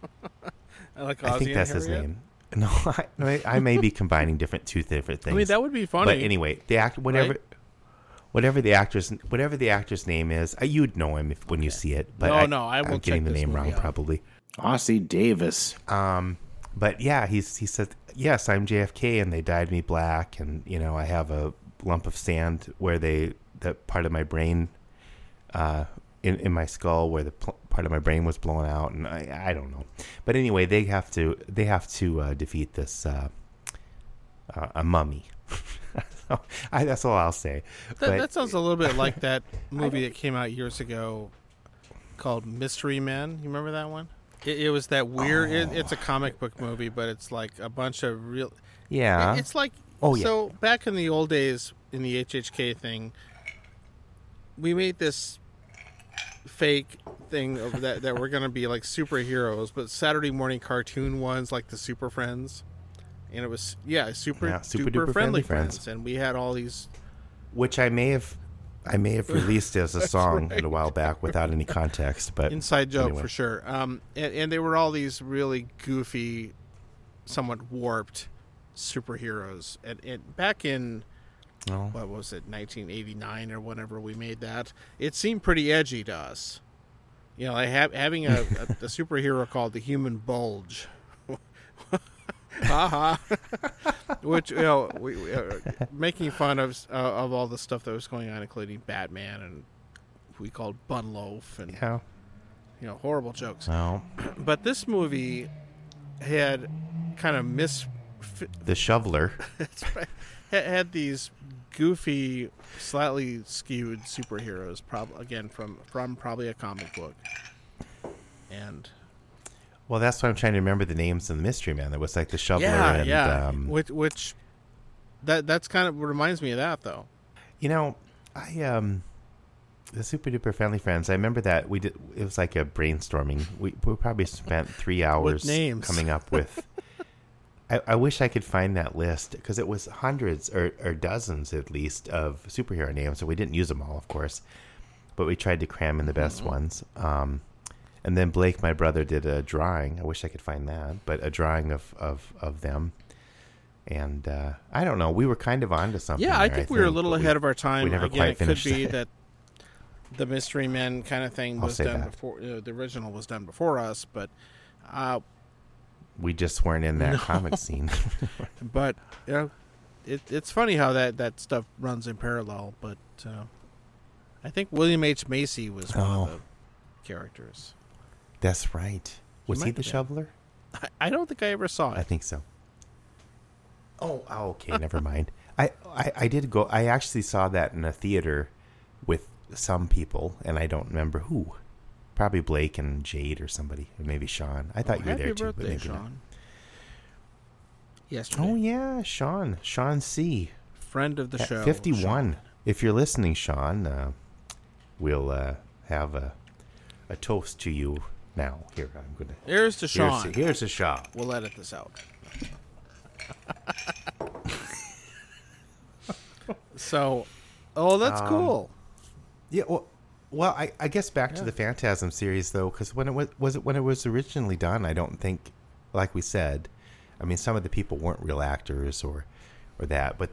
I like I think and that's his name. No, I, I- I may be combining different two different things. I mean, that would be funny. But anyway, the act whatever Right? whatever the actor's whatever the actor's name is, uh, you'd know him if when you see it. But No, I, no, I will am getting the name wrong out. probably. Ossie Davis. Um, but yeah, he's he said yes, I'm JFK, and they dyed me black, and you know I have a lump of sand where they that part of my brain, uh, in in my skull where the pl- part of my brain was blown out, and I I don't know, but anyway, they have to they have to uh, defeat this uh, uh, a mummy. So, I, that's all I'll say. That, But- that sounds a little bit like that movie that came out years ago called Mystery Men. You remember that one? It, it was that weird. It, it's a comic book movie, but it's like a bunch of real. yeah, it- it's like Oh, yeah. so back in the old days in the HHK thing, we made this fake thing of that that we're gonna be like superheroes, but Saturday morning cartoon ones like the Super Friends, and it was yeah super, Yeah, super duper duper friendly friendly friends. friends. and we had all these which I may have I may have released as a song a while back without any context, but inside joke anyway. for sure. Um, and, and they were all these really goofy somewhat warped superheroes. And, and back in Oh. what was it, 1989 or whenever we made that, it seemed pretty edgy to us. You know, like ha- having a, a, a superhero called the Human Bulge. Haha. Which you know, we, we, uh, making fun of uh, of all the stuff that was going on, including Batman and we called Bun Loaf and Yeah. you know horrible jokes. Well, But this movie had kind of mis the shoveler. that's right. Had these goofy, slightly skewed superheroes. Prob again from from probably a comic book. And Well, that's why I'm trying to remember the names of the Mystery Man. There was like the shoveler yeah, and yeah, um, which which that that's kind of reminds me of that though. You know, I um the Super Duper Family Friends. I remember that we did. It was like a brainstorming. We we probably spent three hours names. coming up with. I, I wish I could find that list because it was hundreds or, or dozens at least of superhero names, so we didn't use them all, of course. But we tried to cram in the best Mm-hmm. ones. Um, and then Blake, my brother, did a drawing. I wish I could find that, but a drawing of of, of them. And uh, I don't know. We were kind of onto something. Yeah, I there, think we were a little but we- ahead of our time. we never Again, quite it could be it. that the Mystery Men kind of thing I'll was done that. before. Uh, the original was done before us, but uh, we just weren't in that comic scene. but you know, it, it's funny how that that stuff runs in parallel. But uh, I think William H Macy was one Oh. of the characters. That's right. Was he might the shoveler? I, I don't think I ever saw I think so. Oh, oh, okay, never mind. I, I I did go. I actually saw that in a theater with some people, and I don't remember who. Probably Blake and Jade or somebody, or maybe Sean. I thought Oh, you were happy there too, but birthday, maybe not. Sean. Yesterday, Oh yeah, Sean, Sean C. friend of the At show, fifty-one. Sean. If you're listening, Sean, uh, we'll uh, have a a toast to you now. Here, I'm gonna. There's to Here's, Sean. here's a shot. We'll edit this out. so, oh, that's Um, cool. Yeah, well, well, I, I guess back to the Phantasm series though, because when it was was it when it was originally done, I don't think, like we said, I mean, some of the people weren't real actors or, or that, but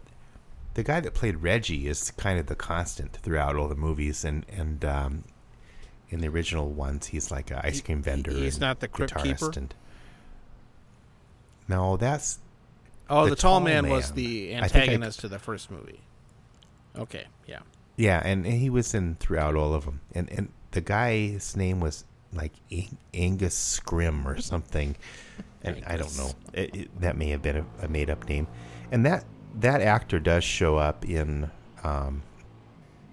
the guy that played Reggie is kind of the constant throughout all the movies, and and um, in the original ones, he's like an ice cream vendor. he's and not the crypt keeper? And, no, that's Oh, the the, tall tall man, was the I I- antagonist to the first movie. Okay, yeah. Yeah, and, and he was in throughout all of them. And and the guy's name was like Ang- Angus Scrimm or something. And I don't know. It, it, that may have been a, a made up name. And that that actor does show up in um,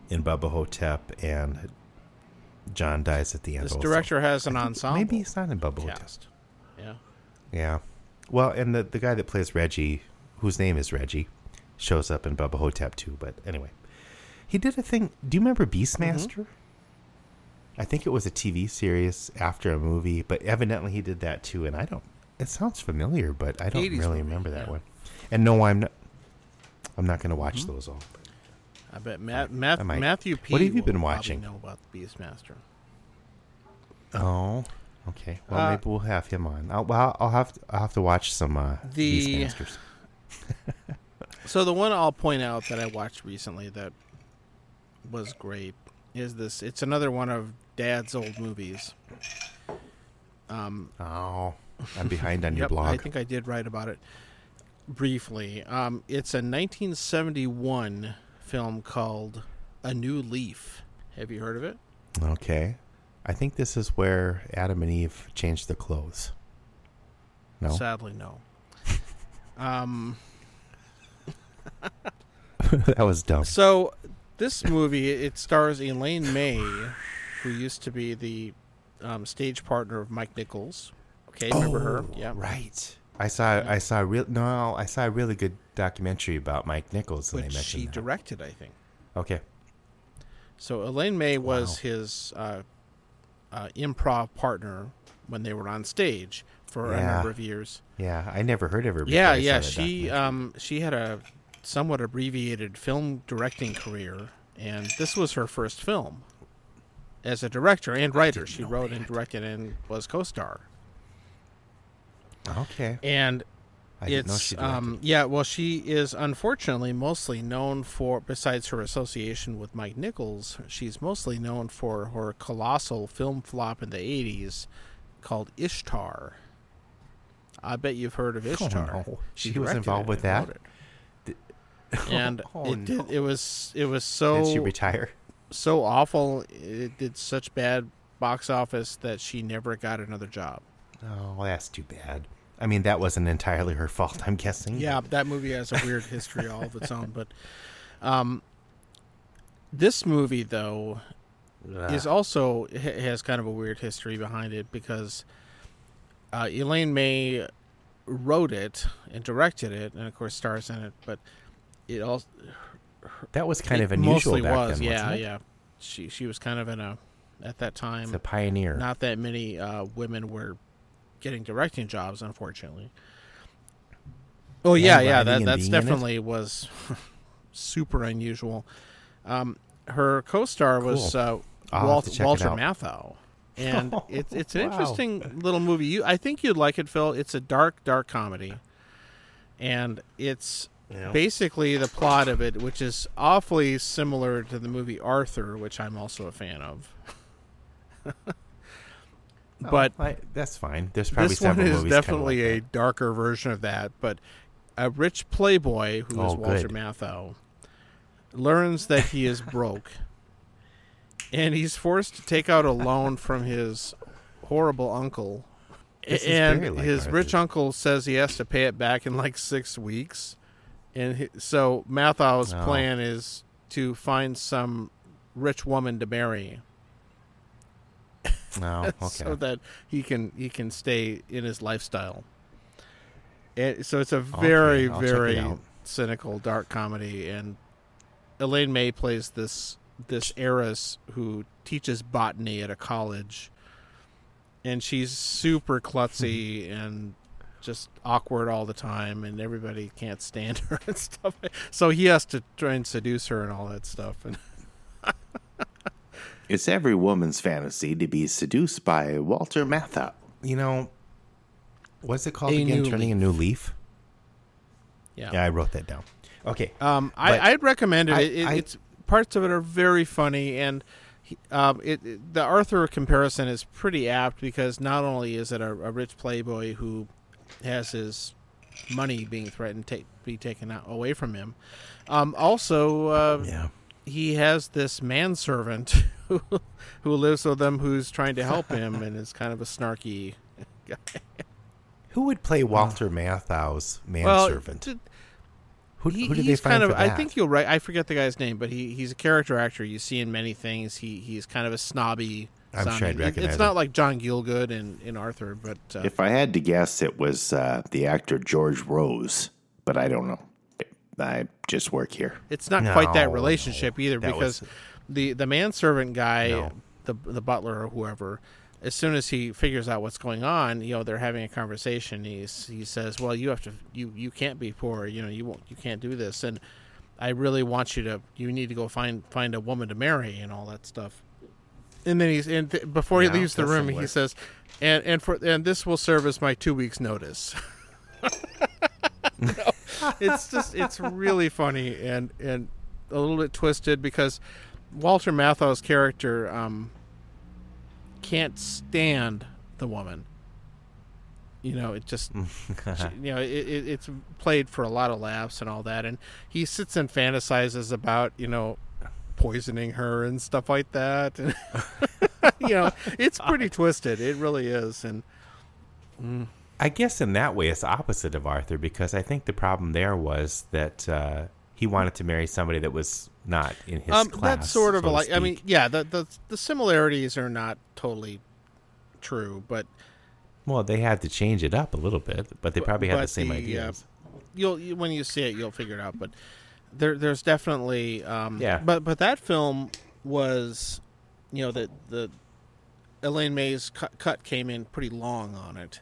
in Bubba Hotep and John dies at the end. This also. director has an ensemble Maybe he's not in Bubba Hotep. Yeah. Yeah. Well, and the the guy that plays Reggie, whose name is Reggie, shows up in Bubba Hotep too. But anyway, he did a thing. Do you remember Beastmaster? I think it was a TV series after a movie, but evidently he did that too. And I don't. It sounds familiar, but I don't really movie, remember that yeah. one. And no, I'm not. I'm not going to watch those all. I bet Matt, Matt, I. Matthew P. What have you been watching? Know about the Beastmaster? Oh, okay. Well, Uh, maybe we'll have him on. I'll, well, I'll have to, I'll have to watch some uh, The- Beastmasters. So the one I'll point out that I watched recently that was great is this. It's another one of Dad's old movies. Um, Oh, I'm behind on your yep, blog. I think I did write about it briefly. Um, it's a 1971 film called A New Leaf. Have you heard of it? Okay. I think this is where Adam and Eve changed their clothes. No? Sadly, no. um, that was dumb. so this movie it stars Elaine May, who used to be the um, stage partner of Mike Nichols. Okay, remember her? Yeah. Oh, Right. I saw I saw a real no, I saw a really good documentary about Mike Nichols and Which they she mentioned that. directed, I think. Okay. So Elaine May was Wow. his uh, uh, improv partner when they were on stage for a number of years. Yeah, I never heard of her before Yeah, yeah. She um she had a somewhat abbreviated film directing career, and this was her first film as a director and writer. She wrote and directed and was co-star. Okay. And I didn't know it's she um yeah well she is unfortunately mostly known for besides her association with mike nichols she's mostly known for her colossal film flop in the 80s called ishtar i bet you've heard of ishtar Oh, no. She was involved with that? and Oh, it did it was it was so Did she retire? so awful it did such bad box office that she never got another job Oh, that's too bad. I mean, that wasn't entirely her fault, I'm guessing. Yeah, that movie has a weird history all of its own. But um, this movie, though, Ugh. is also has kind of a weird history behind it because uh, Elaine May wrote it and directed it, and of course stars in it. But it also that was kind of unusual Mostly back was, then, yeah, yeah. She she was kind of in a at that time. It's a pioneer. Not that many uh, women were getting directing jobs, unfortunately. Oh And yeah, yeah. That that's definitely was super unusual. Um, her co-star was Cool. uh, Walt, to check it Walter. Matthau, and it's it's an Wow. interesting little movie. You, I think you'd like it, Phil. It's a dark, dark comedy, and it's Yeah. basically the plot of it, which is awfully similar to the movie Arthur, which I'm also a fan of. Oh, but I, that's fine. There's probably this one is definitely like a darker version of that. But a rich playboy who is Oh, Walter good. Matthau learns that he is broke, and he's forced to take out a loan from his horrible uncle. This and like his Arthur. rich uncle says he has to pay it back in like six weeks, and he, so Matthau's Oh. plan is to find some rich woman to marry. Oh, no, okay. so that he can he can stay in his lifestyle. And so it's a very Okay, I'll check it very cynical dark comedy, and Elaine May plays this this heiress who teaches botany at a college, and she's super klutzy and just awkward all the time, and everybody can't stand her and stuff. So he has to try and seduce her and all that stuff, and It's every woman's fantasy to be seduced by Walter Matthau. you know, what's it called A again? New Turning a new leaf. yeah. Yeah, I wrote that down. Okay. Um, I, I'd recommend it. I- it, it I- it's parts of it are very funny, and um, it, it- the Arthur comparison is pretty apt because not only is it a, a rich playboy who has his money being threatened to be taken out, away from him, um, also uh, Yeah. he has this manservant who, who lives with him who's trying to help him and is kind of a snarky guy. Who would play Walter Matthau's Well, manservant? t- who, he, who did they find kind of. for I think you'll right. I forget the guy's name, but he he's a character actor you see in many things. He he's kind of a snobby. I'm sure I'd recognize It's not him. like John Gielgud in in Arthur, but uh, If I had to guess, it was uh, the actor George Rose, but I don't know. I just work here. it's not quite that No, relationship either That because was- the the manservant guy, No. the the butler or whoever. As soon as he figures out what's going on, you know they're having a conversation. He's, he says, "Well, you have to, you you can't be poor. You know, you won't, you can't do this." And I really want you to, you need to go find find a woman to marry and all that stuff. And then he's and th- before he Yeah, leaves the room, he says, "And and for and this will serve as my two weeks notice." No, it's just it's really funny and and a little bit twisted because Walter Matthau's character um, can't stand the woman. You know, it just she- you know it, it, it's played for a lot of laughs and all that, and he sits and fantasizes about you know poisoning her and stuff like that. And you know, it's pretty twisted. It really is, and I guess in that way it's opposite of Arthur because I think the problem there was that uh, he wanted to marry somebody that was not in his um, class. that's sort of so like. I mean, yeah, the, the the similarities are not totally true, but well, they had to change it up a little bit, but they But- probably had the same the, uh, ideas. you'll you, when you see it, you'll figure it out. But there, there's definitely, um, Yeah. But but that film was, you know, the the Elaine May's cut, cut came in pretty long on it,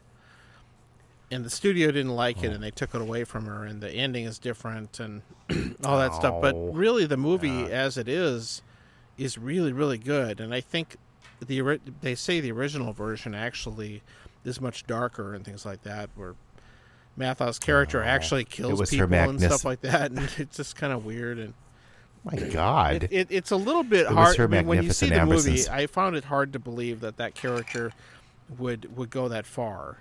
and the studio didn't like Oh. it, and they took it away from her, and the ending is different, and all that stuff. But Oh. really, the movie as it is is really really good, and I think the they say the original version actually is much darker and things like that, where Matthau's character oh, actually kills people and stuff like that, and it's just kind of weird. And My God. it, it, it's a little bit was hard. I mean, when you see the movie, I found it hard to believe that that character would would go that far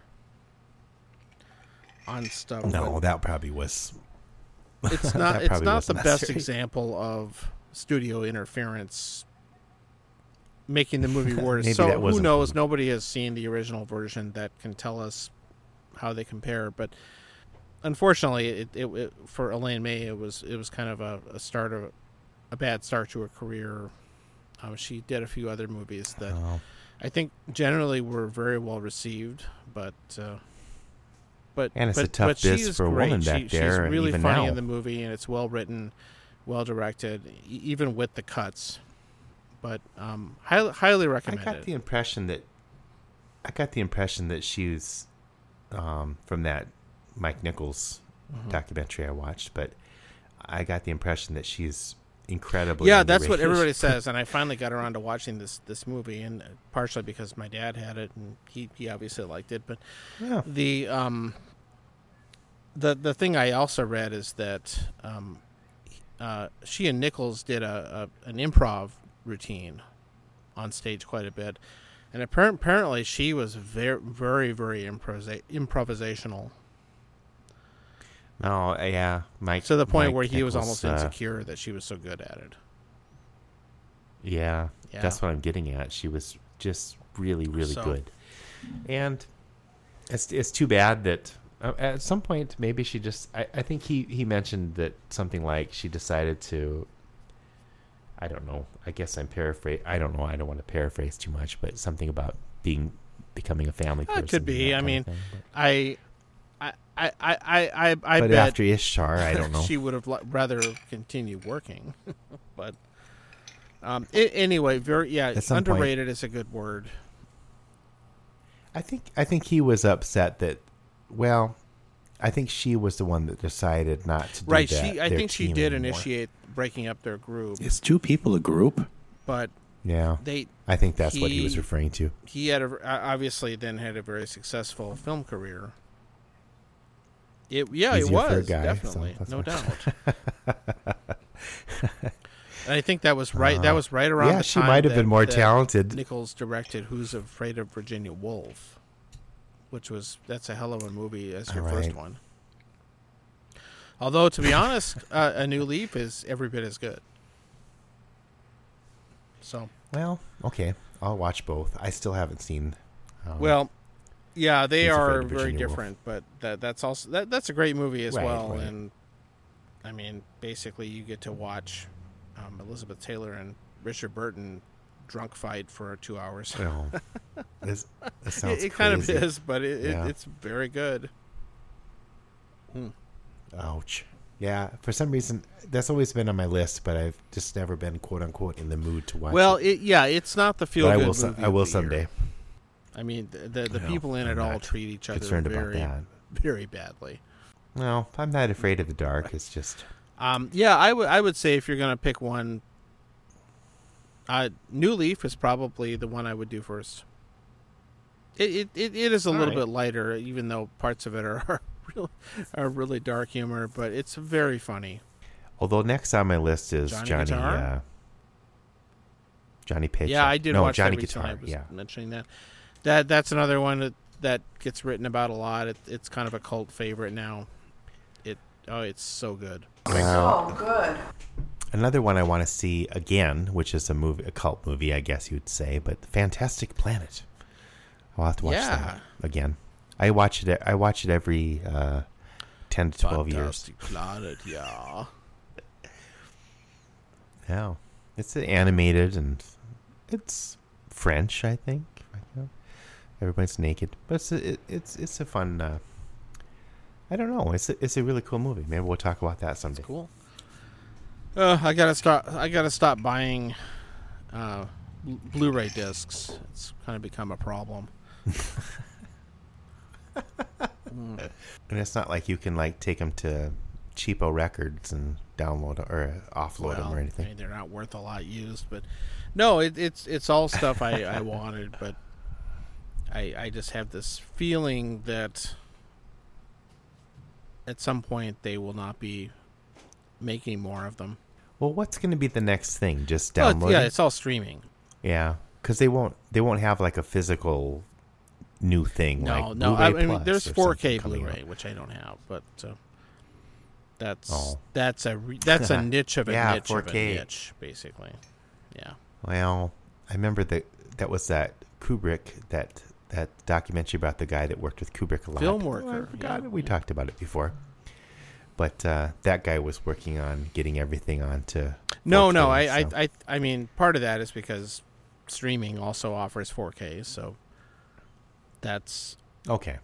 on stuff. no, but that probably was. it's not. it's not the wasn't best example of studio interference making the movie worse. So who knows? Nobody has seen the original version that can tell us how they compare. But unfortunately, it, it, it for Elaine May, it was it was kind of a, a start of a bad start to her career. Um, she did a few other movies that Oh, I think generally were very well received, but uh, but And it's but, a tough but she biz is for a great. woman back She- there, She's really even funny now. in the movie, and it's well written, well directed, even with the cuts. But um, highly highly I got it. the impression that I got the impression that she was um, from that Mike Nichols Mm-hmm. documentary I watched, but I got the impression that she's incredibly. yeah, that's what everybody says, and I finally got around to watching this this movie, and uh, partially because my dad had it, and he, he obviously liked it. But Yeah. the um the the thing I also read is that um uh she and Nichols did a, a an improv routine on stage quite a bit. And apparently she was very very very improsa- improvisational No, uh, yeah, Mike. to the point Mike where he was Nichols, almost uh, insecure that she was so good at it. Yeah, Yeah. that's what I'm getting at. She was just really, really So- good, and it's it's too bad that uh, at some point maybe she just. I, I think he he mentioned that something like she decided to. I don't know. I guess I'm paraphrase. I don't know. I don't want to paraphrase too much, but something about being becoming a family person. it could be. I mean, thing, I I I I I, I but bet after Ishtar, I don't know. she would have rather continued working, but um, a- anyway, very yeah, At some point- underrated is a good word. I think I think he was upset that. Well, I think she was the one that decided not to do Right? that, She, I think she did anymore. initiate breaking up their group, It's two people a group? but Yeah, they I think that's what he was referring to. he had a, uh, obviously then had a very successful film career. It yeah, it Easier for a was guy, definitely that's no doubt. and I think that was right. that was right around. Uh, yeah, the she time might have that- been more talented. Nichols directed "Who's Afraid of Virginia Woolf," which was that's a hell of a movie as your All first one. Although to be honest, uh, "A New Leaf" is every bit as good. So Well, okay, I'll watch both. I still haven't seen. Um, well, yeah, they are very different, but that that's also that that's a great movie as Right, well. right. And I mean, basically, you get to watch um, Elizabeth Taylor and Richard Burton drunk fight for two hours. no, this, this sounds it, it kind of is, but it, Yeah. it, it's very good. Ouch. Yeah, for some reason that's always been on my list, but I've just never been quote unquote in the mood to watch. Well, it. yeah, it's not the feel but I will. movie. I will someday. year. I mean, the the, the Well, people in I'm it all treat each other Concerned about very, that. very badly. No, I'm not afraid of the dark. It's just Um, yeah, I would I would say if you're gonna pick one, uh, New Leaf is probably the one I would do first. It it, it, it is a All little right. bit lighter, even though parts of it are are really, are really dark humor, but it's very funny. Although next on my list is Johnny Johnny Guitar? uh, Johnny Paycheck. Yeah, I did no, watch Johnny that. Guitar. I was Yeah, mentioning that. That that's another one that, that gets written about a lot. It, it's kind of a cult favorite now. It oh, it's so good. Well, Oh, good. Another one I want to see again, which is a movie, a cult movie, I guess you'd say, but Fantastic Planet. I'll have to watch Yeah. that again. I watch it. I watch it every uh, ten to twelve years. Fantastic Planet, yeah. Yeah, it's animated and it's French, I think. Everybody's naked, but it's a, it, it's it's a fun. Uh, I don't know. It's a, it's a really cool movie. Maybe we'll talk about that someday. Cool. Uh, I gotta start. I gotta stop buying uh, Blu- Blu-ray discs. It's kind of become a problem. And it's not like you can like take them to cheapo records and download or offload them or I anything. mean, they're not worth a lot used, but no, it, it's it's all stuff I, I wanted, but I I just have this feeling that at some point they will not be making more of them. Well, what's going to be the next thing? Just Well, download. yeah, it's all streaming. yeah, because they won't they won't have like a physical new thing. No, like no. I, mean, Plus there's 4K Blu-ray, out. which I don't have, but uh, that's Oh. that's a re- that's a niche of a Yeah, niche of a niche, basically. Yeah. Well, I remember that that was that Kubrick that that documentary about the guy that worked with Kubrick a lot. Film Oh, worker, I forgot yeah. We talked about it before. But uh, that guy was working on getting everything onto. No, no. 4K, I, I, so- I, I mean, part of that is because streaming also offers 4K, so that's okay.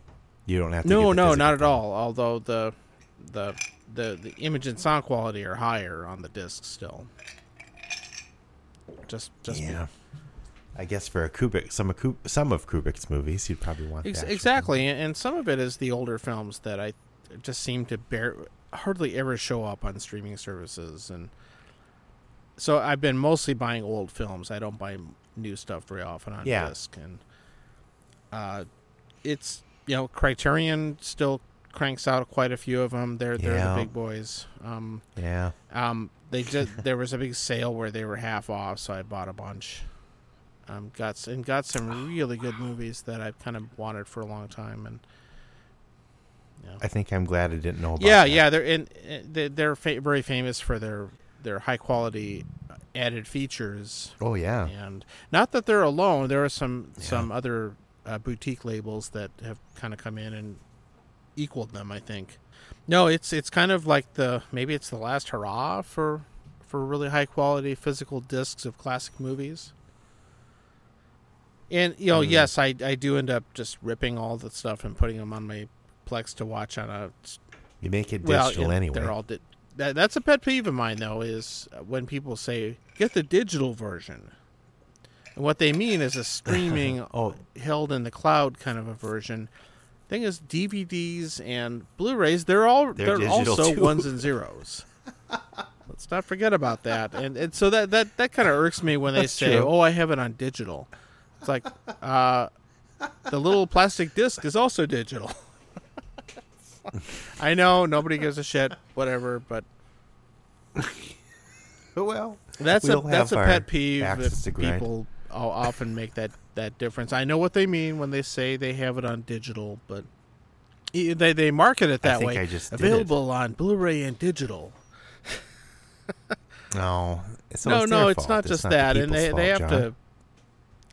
You don't have to. no, no, not at all. Although the, the, the, the image and sound quality are higher on the disc still. Just, just be- Yeah. I guess for a Kubrick, some of Kub- some of Kubrick's movies, you'd probably want Ex- exactly, and, and some of it is the older films that I just seem to bear hardly ever show up on streaming services, and so I've been mostly buying old films. I don't buy new stuff very often on Yeah. disc, and uh, it's you know Criterion still cranks out quite a few of them. They're they're Yeah. the big boys. Um, Yeah. um, they just there was a big sale where they were half off, so I bought a bunch. Um, got and got some really good movies that I've kind of wanted for a long time, and yeah, I think I'm glad I didn't know about yeah, that. yeah. They're in, they- they're fa- very famous for their their high quality added features, Oh yeah. and not that they're alone. There are some Yeah. some other uh, boutique labels that have kind of come in and equaled them. I think. No, it's it's kind of like the maybe it's the last hurrah for for really high quality physical discs of classic movies. And you know, Mm. yes, I I do end up just ripping all the stuff and putting them on my Plex to watch on a You make it well, digital anyway. They're all di- that, that's a pet peeve of mine, though, is when people say get the digital version. And what they mean is a streaming, Oh. held in the cloud kind of a version. Thing is, DVDs and Blu-rays they're all They're they're, also too. ones and zeros. Let's not forget about that. And and so that that that kind of irks me when they That's say, true. "Oh, I have it on digital." It's like uh, the little plastic disc is also digital. I know nobody gives a shit, whatever, but well, that's We'll a that's a pet peeve that people often make that that difference. I know what they mean when they say they have it on digital, but they they market it that way. I just did it. Available on Blu-ray and digital. no. So no, it's no, it's fault. not just the that, and they people's they have John. to.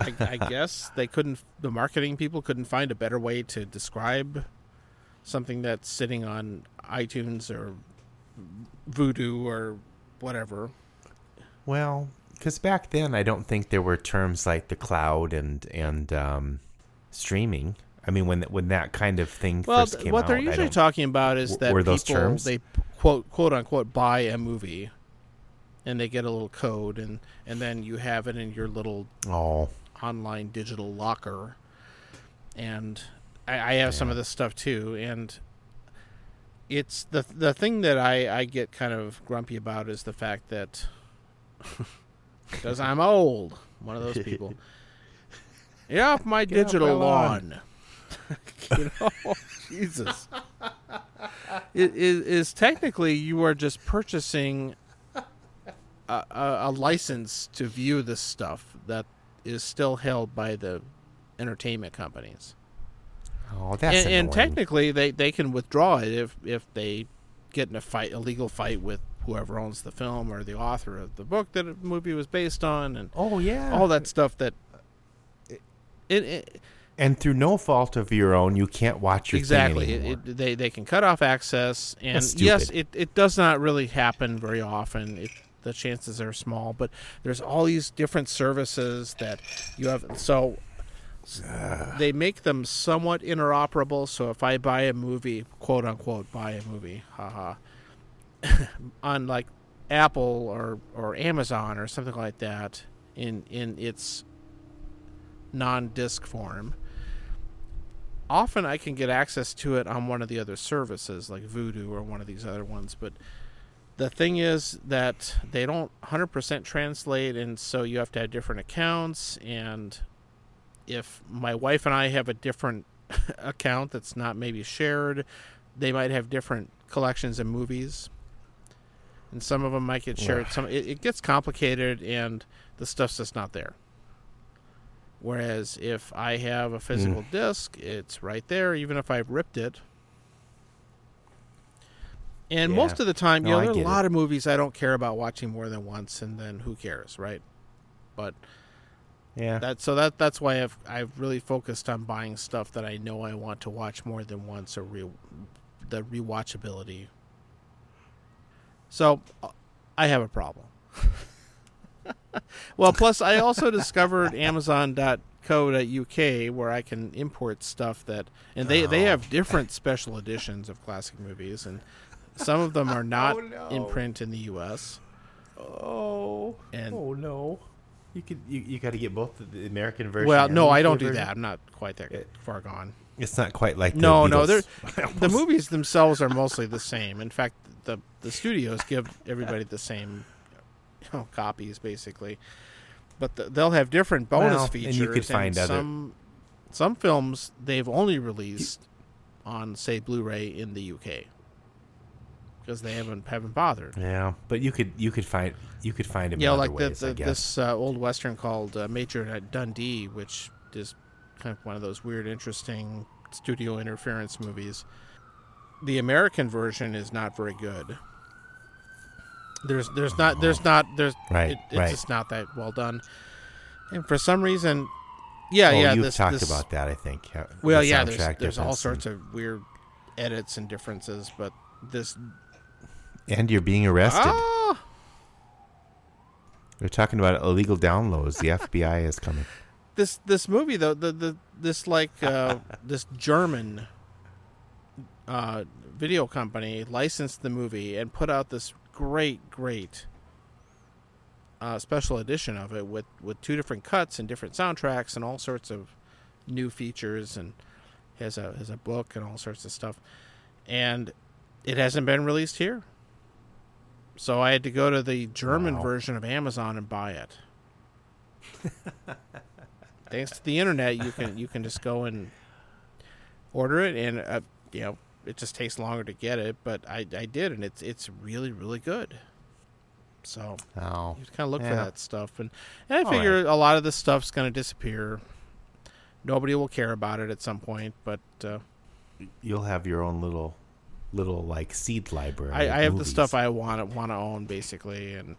I, I guess they couldn't. The marketing people couldn't find a better way to describe something that's sitting on iTunes or Vudu or whatever. Well, because back then I don't think there were terms like the cloud and and um, streaming. I mean, when when that kind of thing Well, first came what out, they're usually talking about is that were those people terms? they quote quote unquote buy a movie, and they get a little code, and and then you have it in your little oh, online digital locker, and I, I have some of this stuff too, and it's the the thing that I I get kind of grumpy about is the fact that because I'm old, one of those people. Get off my Get off digital my lawn. lawn. Jesus. It is, is technically you are just purchasing a, a, a license to view this stuff that is still held by the entertainment companies. Oh, that's and, and technically, they, they can withdraw it if if they get in a fight, a legal fight with whoever owns the film or the author of the book that a movie was based on, and oh yeah, all that stuff. That it, it and through no fault of your own, you can't watch your exactly thing it, it, they they can cut off access, and yes, it it does not really happen very often. It, the chances are small, but there's all these different services that you have. So they make them somewhat interoperable. So if I buy a movie, quote unquote, buy a movie, haha, on like Apple or or Amazon or something like that, in in its non-disc form. Often I can get access to it on one of the other services like Vudu or one of these other ones, but the thing is that they don't 100% translate and so you have to have different accounts and if my wife and I have a different account that's not maybe shared, they might have different collections of movies, and some of them might get shared. Ugh. Some it, it gets complicated, and the stuff's just not there. Whereas if I have a physical Mm. disc, it's right there, even if I've ripped it. And Yeah. most of the time, you No, know, there are a lot it. of movies I don't care about watching more than once, and then who cares, right? But Yeah. that so that that's why I've I've really focused on buying stuff that I know I want to watch more than once or re, the rewatchability. So uh, I have a problem. well, plus I also discovered Amazon.co.uk where I can import stuff that and they they Oh. have different special editions of classic movies and some of them are not Oh, no. in print in the U.S. oh. And- oh no. You could you, you got to get both the American version. Well, no, I don't do version? that. I'm not quite that It- far gone. It's not quite like the No, no, Beatles. they're the movies themselves are mostly the same. In fact, the the studios give everybody the same you know, copies basically, but the, they'll have different bonus Well, and you could find other- some some films they've only released on say Blu-ray in the UK because they haven't haven't bothered. Yeah, but you could you could find you could find them. Yeah, like the, ways, I the, guess. this uh, old western called uh, Major Dundee, which is kind of one of those weird, interesting studio interference movies. The American version is not very good. There's there's not there's not there's Right, it, it's right. just not that well done. And for some reason, yeah, oh, yeah, you've this, talked this- about that. I think. how- the Well, yeah, there's there's all sorts of weird edits and differences, but this and, you're being arrested. ah, They're talking about illegal downloads. The FBI is coming. this this movie though the the this like uh, this German uh, video company licensed the movie and put out this great great uh, special edition of it with with two different cuts and different soundtracks and all sorts of new features and has a has a book and all sorts of stuff and it hasn't been released here so I had to go to the German Wow. version of Amazon and buy it. Thanks to the internet you can you can just go and order it and uh, you know it just takes longer to get it but I, I did and it's it's really really good. So Oh, you kind of look for that stuff and, and I figure a lot of this stuff's going to disappear. Nobody will care about it at some point but uh, you'll have your own little, little like seed library. I, I have the stuff I want to want to own basically, and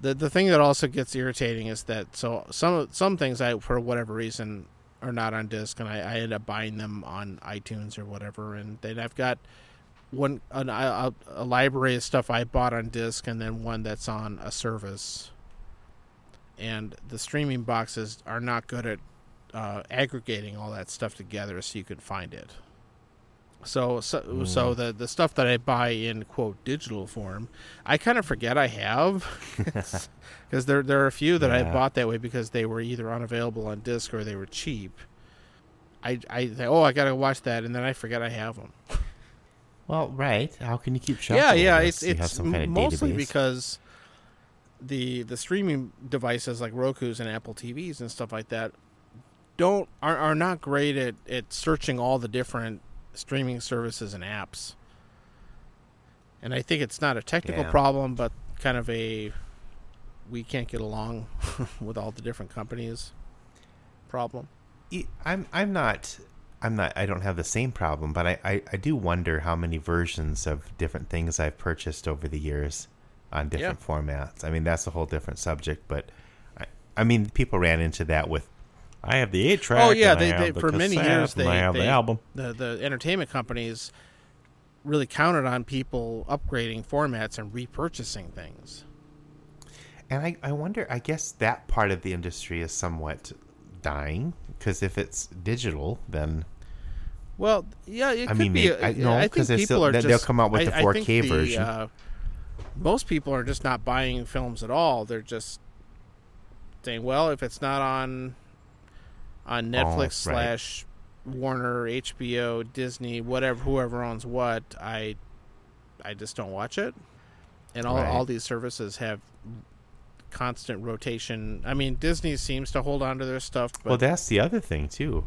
the the thing that also gets irritating is that so some some things I for whatever reason are not on disc, and I, I end up buying them on iTunes or whatever, and then I've got one an, a, a library of stuff I bought on disc, and then one that's on a service, and the streaming boxes are not good at uh, aggregating all that stuff together so you can find it. So so, so mm. the the stuff that I buy in quote digital form, I kind of forget I have because there there are a few that I bought that way because they were either unavailable on disc or they were cheap. I I say, oh I gotta watch that and then I forget I have them. Well, right. How can you keep track? yeah yeah it's it's kind of mostly database? because the the streaming devices like Roku's and Apple TVs and stuff like that don't are, are not great at, at searching all the different streaming services and apps. And I think it's not a technical Yeah. problem, but kind of a we can't get along with all the different companies problem. I'm I'm not I'm not I don't have the same problem, but I, I, I do wonder how many versions of different things I've purchased over the years on different formats. I mean that's a whole different subject, but I, I mean people ran into that with I have the eight track. Oh yeah, they, they the for many years they, I have they the album. the the entertainment companies really counted on people upgrading formats and repurchasing things. And I, I wonder, I guess that part of the industry is somewhat dying because if it's digital, then Well, yeah, it I could mean, be. may- I- I, no, I 'cause think they're people still- are they- just. they'll come out with I- the 4K version. Uh, most people are just not buying films at all. They're just saying, "Well, if it's not on on oh, Netflix Oh, right. slash Warner, HBO, Disney, whatever, whoever owns what, I I just don't watch it." And all Right. all these services have constant rotation. I mean, Disney seems to hold on to their stuff, but well, that's the other thing too.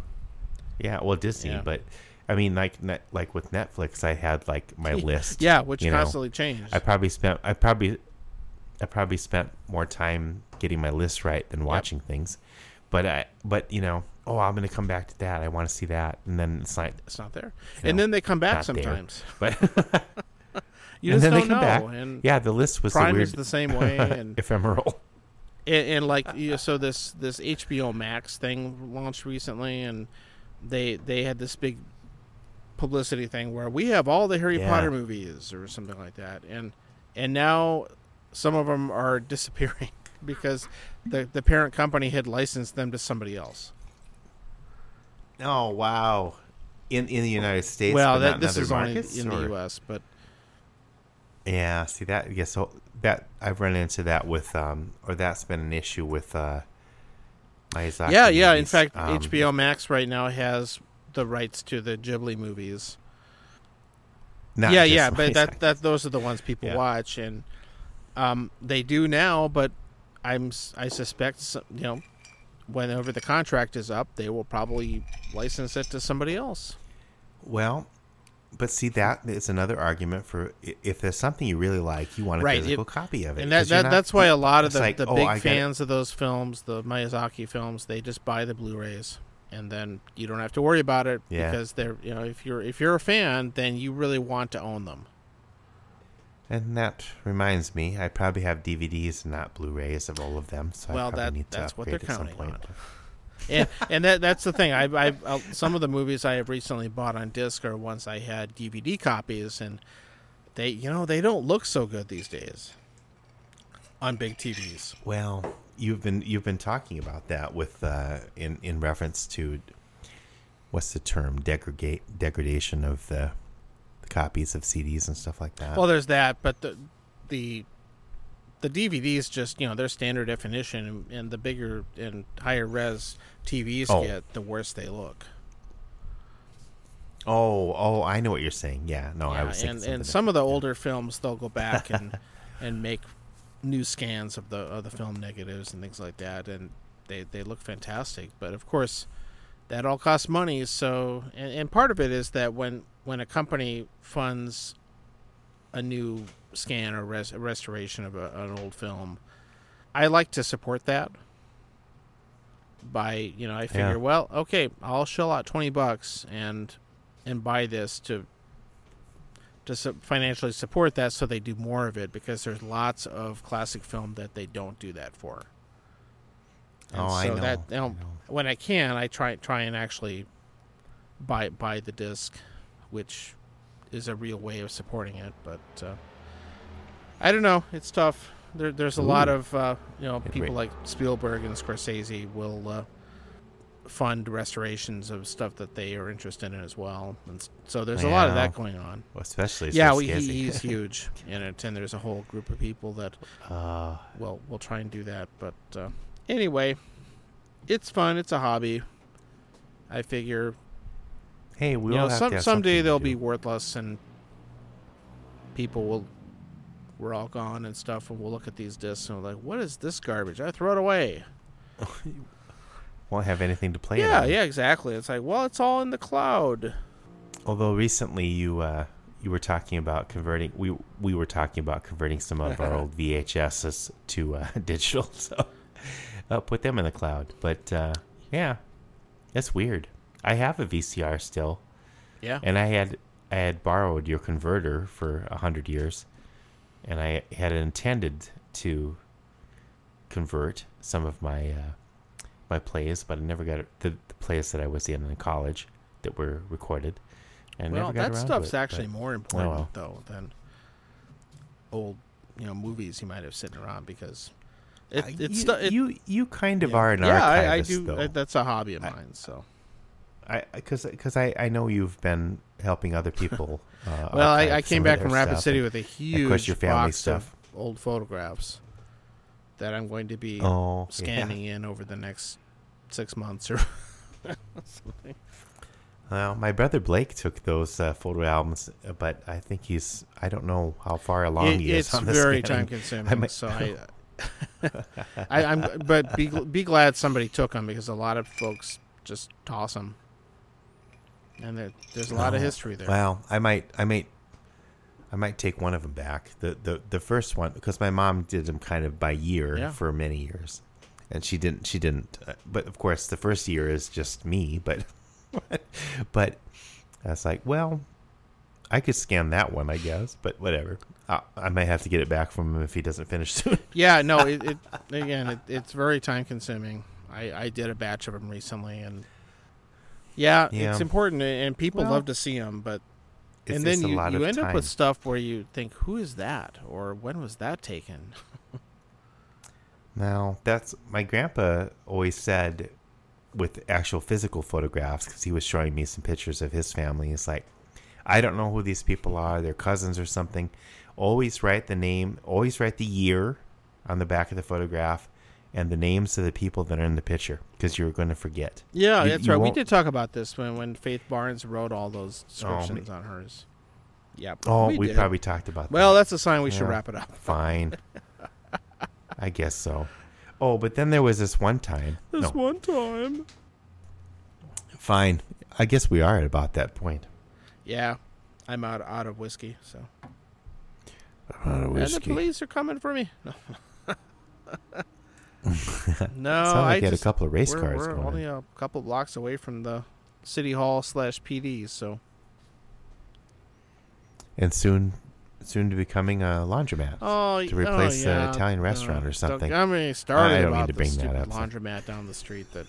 Yeah, well, Disney, Yeah. but I mean, like like with Netflix, I had like my list. Yeah, which know. constantly changed. I probably spent I probably I probably spent more time getting my list right than watching things. But I but you know, oh, I'm going to come back to that. I want to see that. And then it's like it's not there, and then they come back not there. sometimes. but You and just then don't come know. back. And yeah, the list was Prime the is the same way, and ephemeral. and, and like you know, so this this HBO Max thing launched recently, and they they had this big publicity thing where we have all the Harry Yeah. Potter movies or something like that, and and now some of them are disappearing because the the parent company had licensed them to somebody else. Oh, wow. In in the United States, well, that this is only in or- the U.S., but Yeah, see that. Yeah, so that I've run into that with, um, or that's been an issue with uh, Miyazaki. yeah, yeah. In fact, Um, HBO Max right now has the rights to the Ghibli movies. yeah, yeah, but that that those are the ones people Yeah. watch, and um, they do now. But I'm I suspect you know whenever the contract is up, they will probably license it to somebody else. Well, but see that is another argument for if there's something you really like, you want a Right, physical it- copy of it. And that, that not- that's why a lot of the, like, the oh, big gotta- fans of those films, the Miyazaki films, they just buy the Blu-rays, and then you don't have to worry about it Yeah. because they're you know if you're if you're a fan, then you really want to own them. And that reminds me, I probably have DVDs and not Blu-rays of all of them. So Well, I probably that- need to that's what upgrade they're at some counting point. on. and and that that's the thing. I I uh, some of the movies I have recently bought on disc are ones I had DVD copies, and they you know they don't look so good these days on big TVs. Well, you've been you've been talking about that with uh, in in reference to what's the term degradate degradation of the copies of CDs and stuff like that. Well, there's that, but the the the DVDs just you know they're standard definition, and, and the bigger and higher res TVs Oh. get, the worse they look. oh, oh, I know what you're saying. Yeah, no, I was and and some of the older films they'll go back and and make new scans of the of the film negatives and things like that, and they they look fantastic. But of course, that all costs money. So and, and part of it is that when when a company funds a new scan or res- restoration of a, an old film, I like to support that. By you know, I figure, Yeah. well, okay, I'll shell out twenty bucks and and buy this to to su- financially support that so they do more of it because there's lots of classic film that they don't do that for. And Oh, I so know, That, you I know, know. When I can, I try try and actually buy buy the disc, which is a real way of supporting it. But uh, I don't know. It's tough. There, there's a lot of uh, you know people like Spielberg and Scorsese will uh, fund restorations of stuff that they are interested in as well. And so there's a lot of that going on. Well, especially yeah, he, he's huge in it, and there's a whole group of people that uh, will will try and do that. But uh, anyway, it's fun. It's a hobby. I figure hey, we you will know have some to have someday they'll be worthless and people will we're all gone and stuff and we'll look at these discs and we're like what is this garbage i throw it away won't have anything to play. yeah on. yeah exactly it's like well it's all in the cloud Although recently you uh, you were talking about converting, we we were talking about converting some of our old VHSs to uh, digital, so uh, put them in the cloud. But uh, yeah, that's weird. I have a VCR still, yeah and I had I had borrowed your converter for a hundred years, and I had intended to convert some of my uh, my plays, but I never got the, the plays that I was in in college that were recorded. And well never got that around stuff's it, actually but- more important well. though than old you know movies you might have sitting around because it, Uh, it's you, stu- it, you you kind of yeah. are an yeah I, I do. I, that's a hobby of I- mine so I because because I, I know you've been helping other people. Uh, Well, I, I came back from Rapid City and- with a huge your box stuff. of old photographs that I'm going to be oh yeah. scanning in over the next six months or something. Well, my brother Blake took those uh, photo albums, uh, but I think he's I don't know how far along It- he is it's very time consuming. I might- so I, I, I'm, but be be glad somebody took them because a lot of folks just toss them. And there, there's a lot of Oh, history there. Well, I might, I might, I might take one of them back. The the the first one because my mom did them kind of by year Yeah. for many years, and she didn't. She didn't. uh, But of course, the first year is just me. But but I was like, well, I could scan that one, I guess. But whatever. I, I might have to get it back from him if he doesn't finish soon. Yeah, no, it, it again, it, it's very time consuming. I, I did a batch of them recently, and yeah, Yeah. it's important, and people Well, love to see them. But It's and then just a you, lot you of end up with stuff where you think, "Who is that?" or "When was that taken?" Now, that's my grandpa always said with actual physical photographs because he was showing me some pictures of his family. He's like, I don't know who these people are, they're cousins or something. Always write the name, always write the year on the back of the photograph and the names of the people that are in the picture because you're going to forget. Yeah, You- that's you right. We won't- did talk about this when when Faith Barnes wrote all those Oh, descriptions on hers. Yep. Oh, we, did. probably talked about that. Well, that. that's a sign we should wrap it up. Fine. I guess so. Oh, but then there was this one time. This no, one time. fine. I guess we are at about that point. Yeah, I'm out out of whiskey, so Out of whiskey. and the police are coming for me. No, no, like I you had a couple of race we're, cars we're going. only a couple blocks away from the city hall slash PD, so and soon soon to becoming a laundromat. oh, To oh, replace oh, the yeah, Italian uh, restaurant or something. get me started I don't about to the bring that up, so- laundromat down the street. That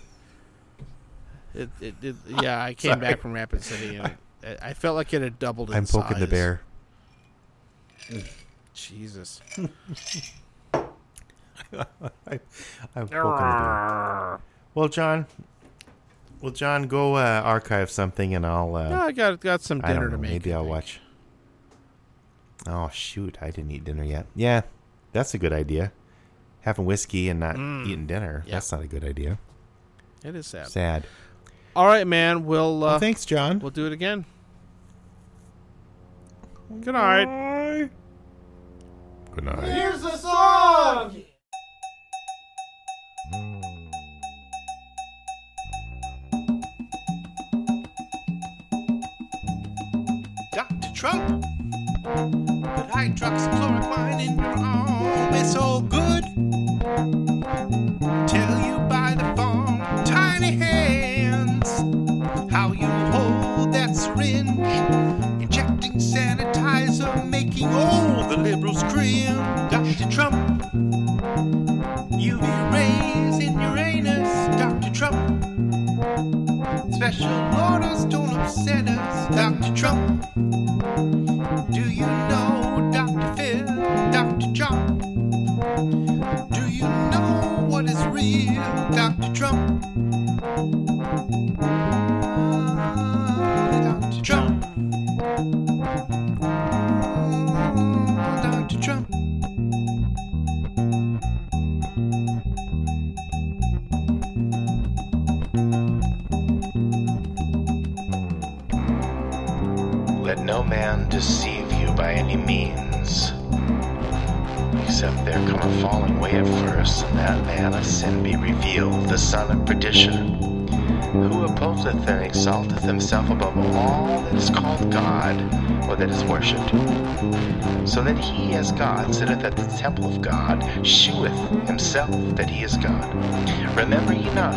it, it, it yeah, I came back from Rapid City and it, I felt like it had doubled. In I'm poking the bear. Jesus. I, I'm poking. Well, John. Well, John, go uh, archive something, and I'll. Uh, No, I got got some I dinner don't know. to make. Maybe I I'll watch. Oh shoot! I didn't eat dinner yet. Yeah, that's a good idea. Having whiskey and not Mm. eating dinner. Yeah. That's not a good idea. It is sad. Sad. All right, man. We'll uh, well, thanks, John. we'll do it again. Good night. Good night. Here's the song! Trump. But hydroxychloroquine in your arm is so good. Tell you by the phone, tiny hands, how you hold that syringe, injecting sanitizer, making all the liberals cringe. Dr. Trump, UV rays Special orders don't upset us, Dr. Trump. Do you know Dr. Phil, Dr. Trump? Do you know what is real, Dr. Trump? Man deceive you by any means, except there come a falling at first, and that man of sin be revealed, the son of perdition, who opposeth and exalteth himself above all that is called God, or that is worshipped, so that he as God sitteth at the temple of God, sheweth himself that he is God. Remember ye not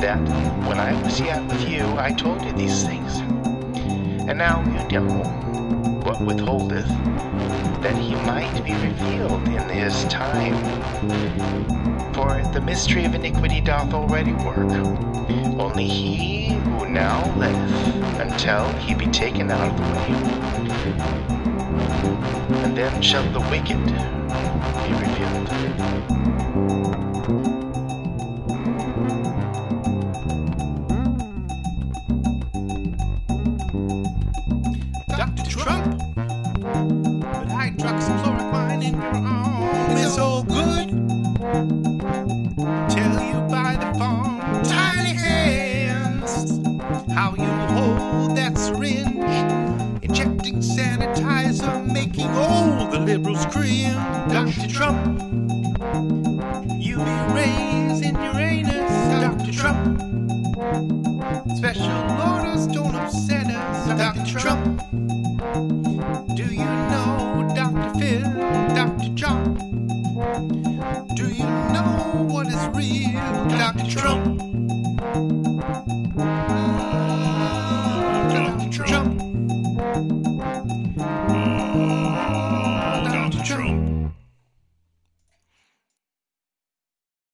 that when I was yet with you, I told you these things. Now you know what withholdeth, that he might be revealed in his time. For the mystery of iniquity doth already work. Only he who now liveth until he be taken out of the way. And then shall the wicked be revealed.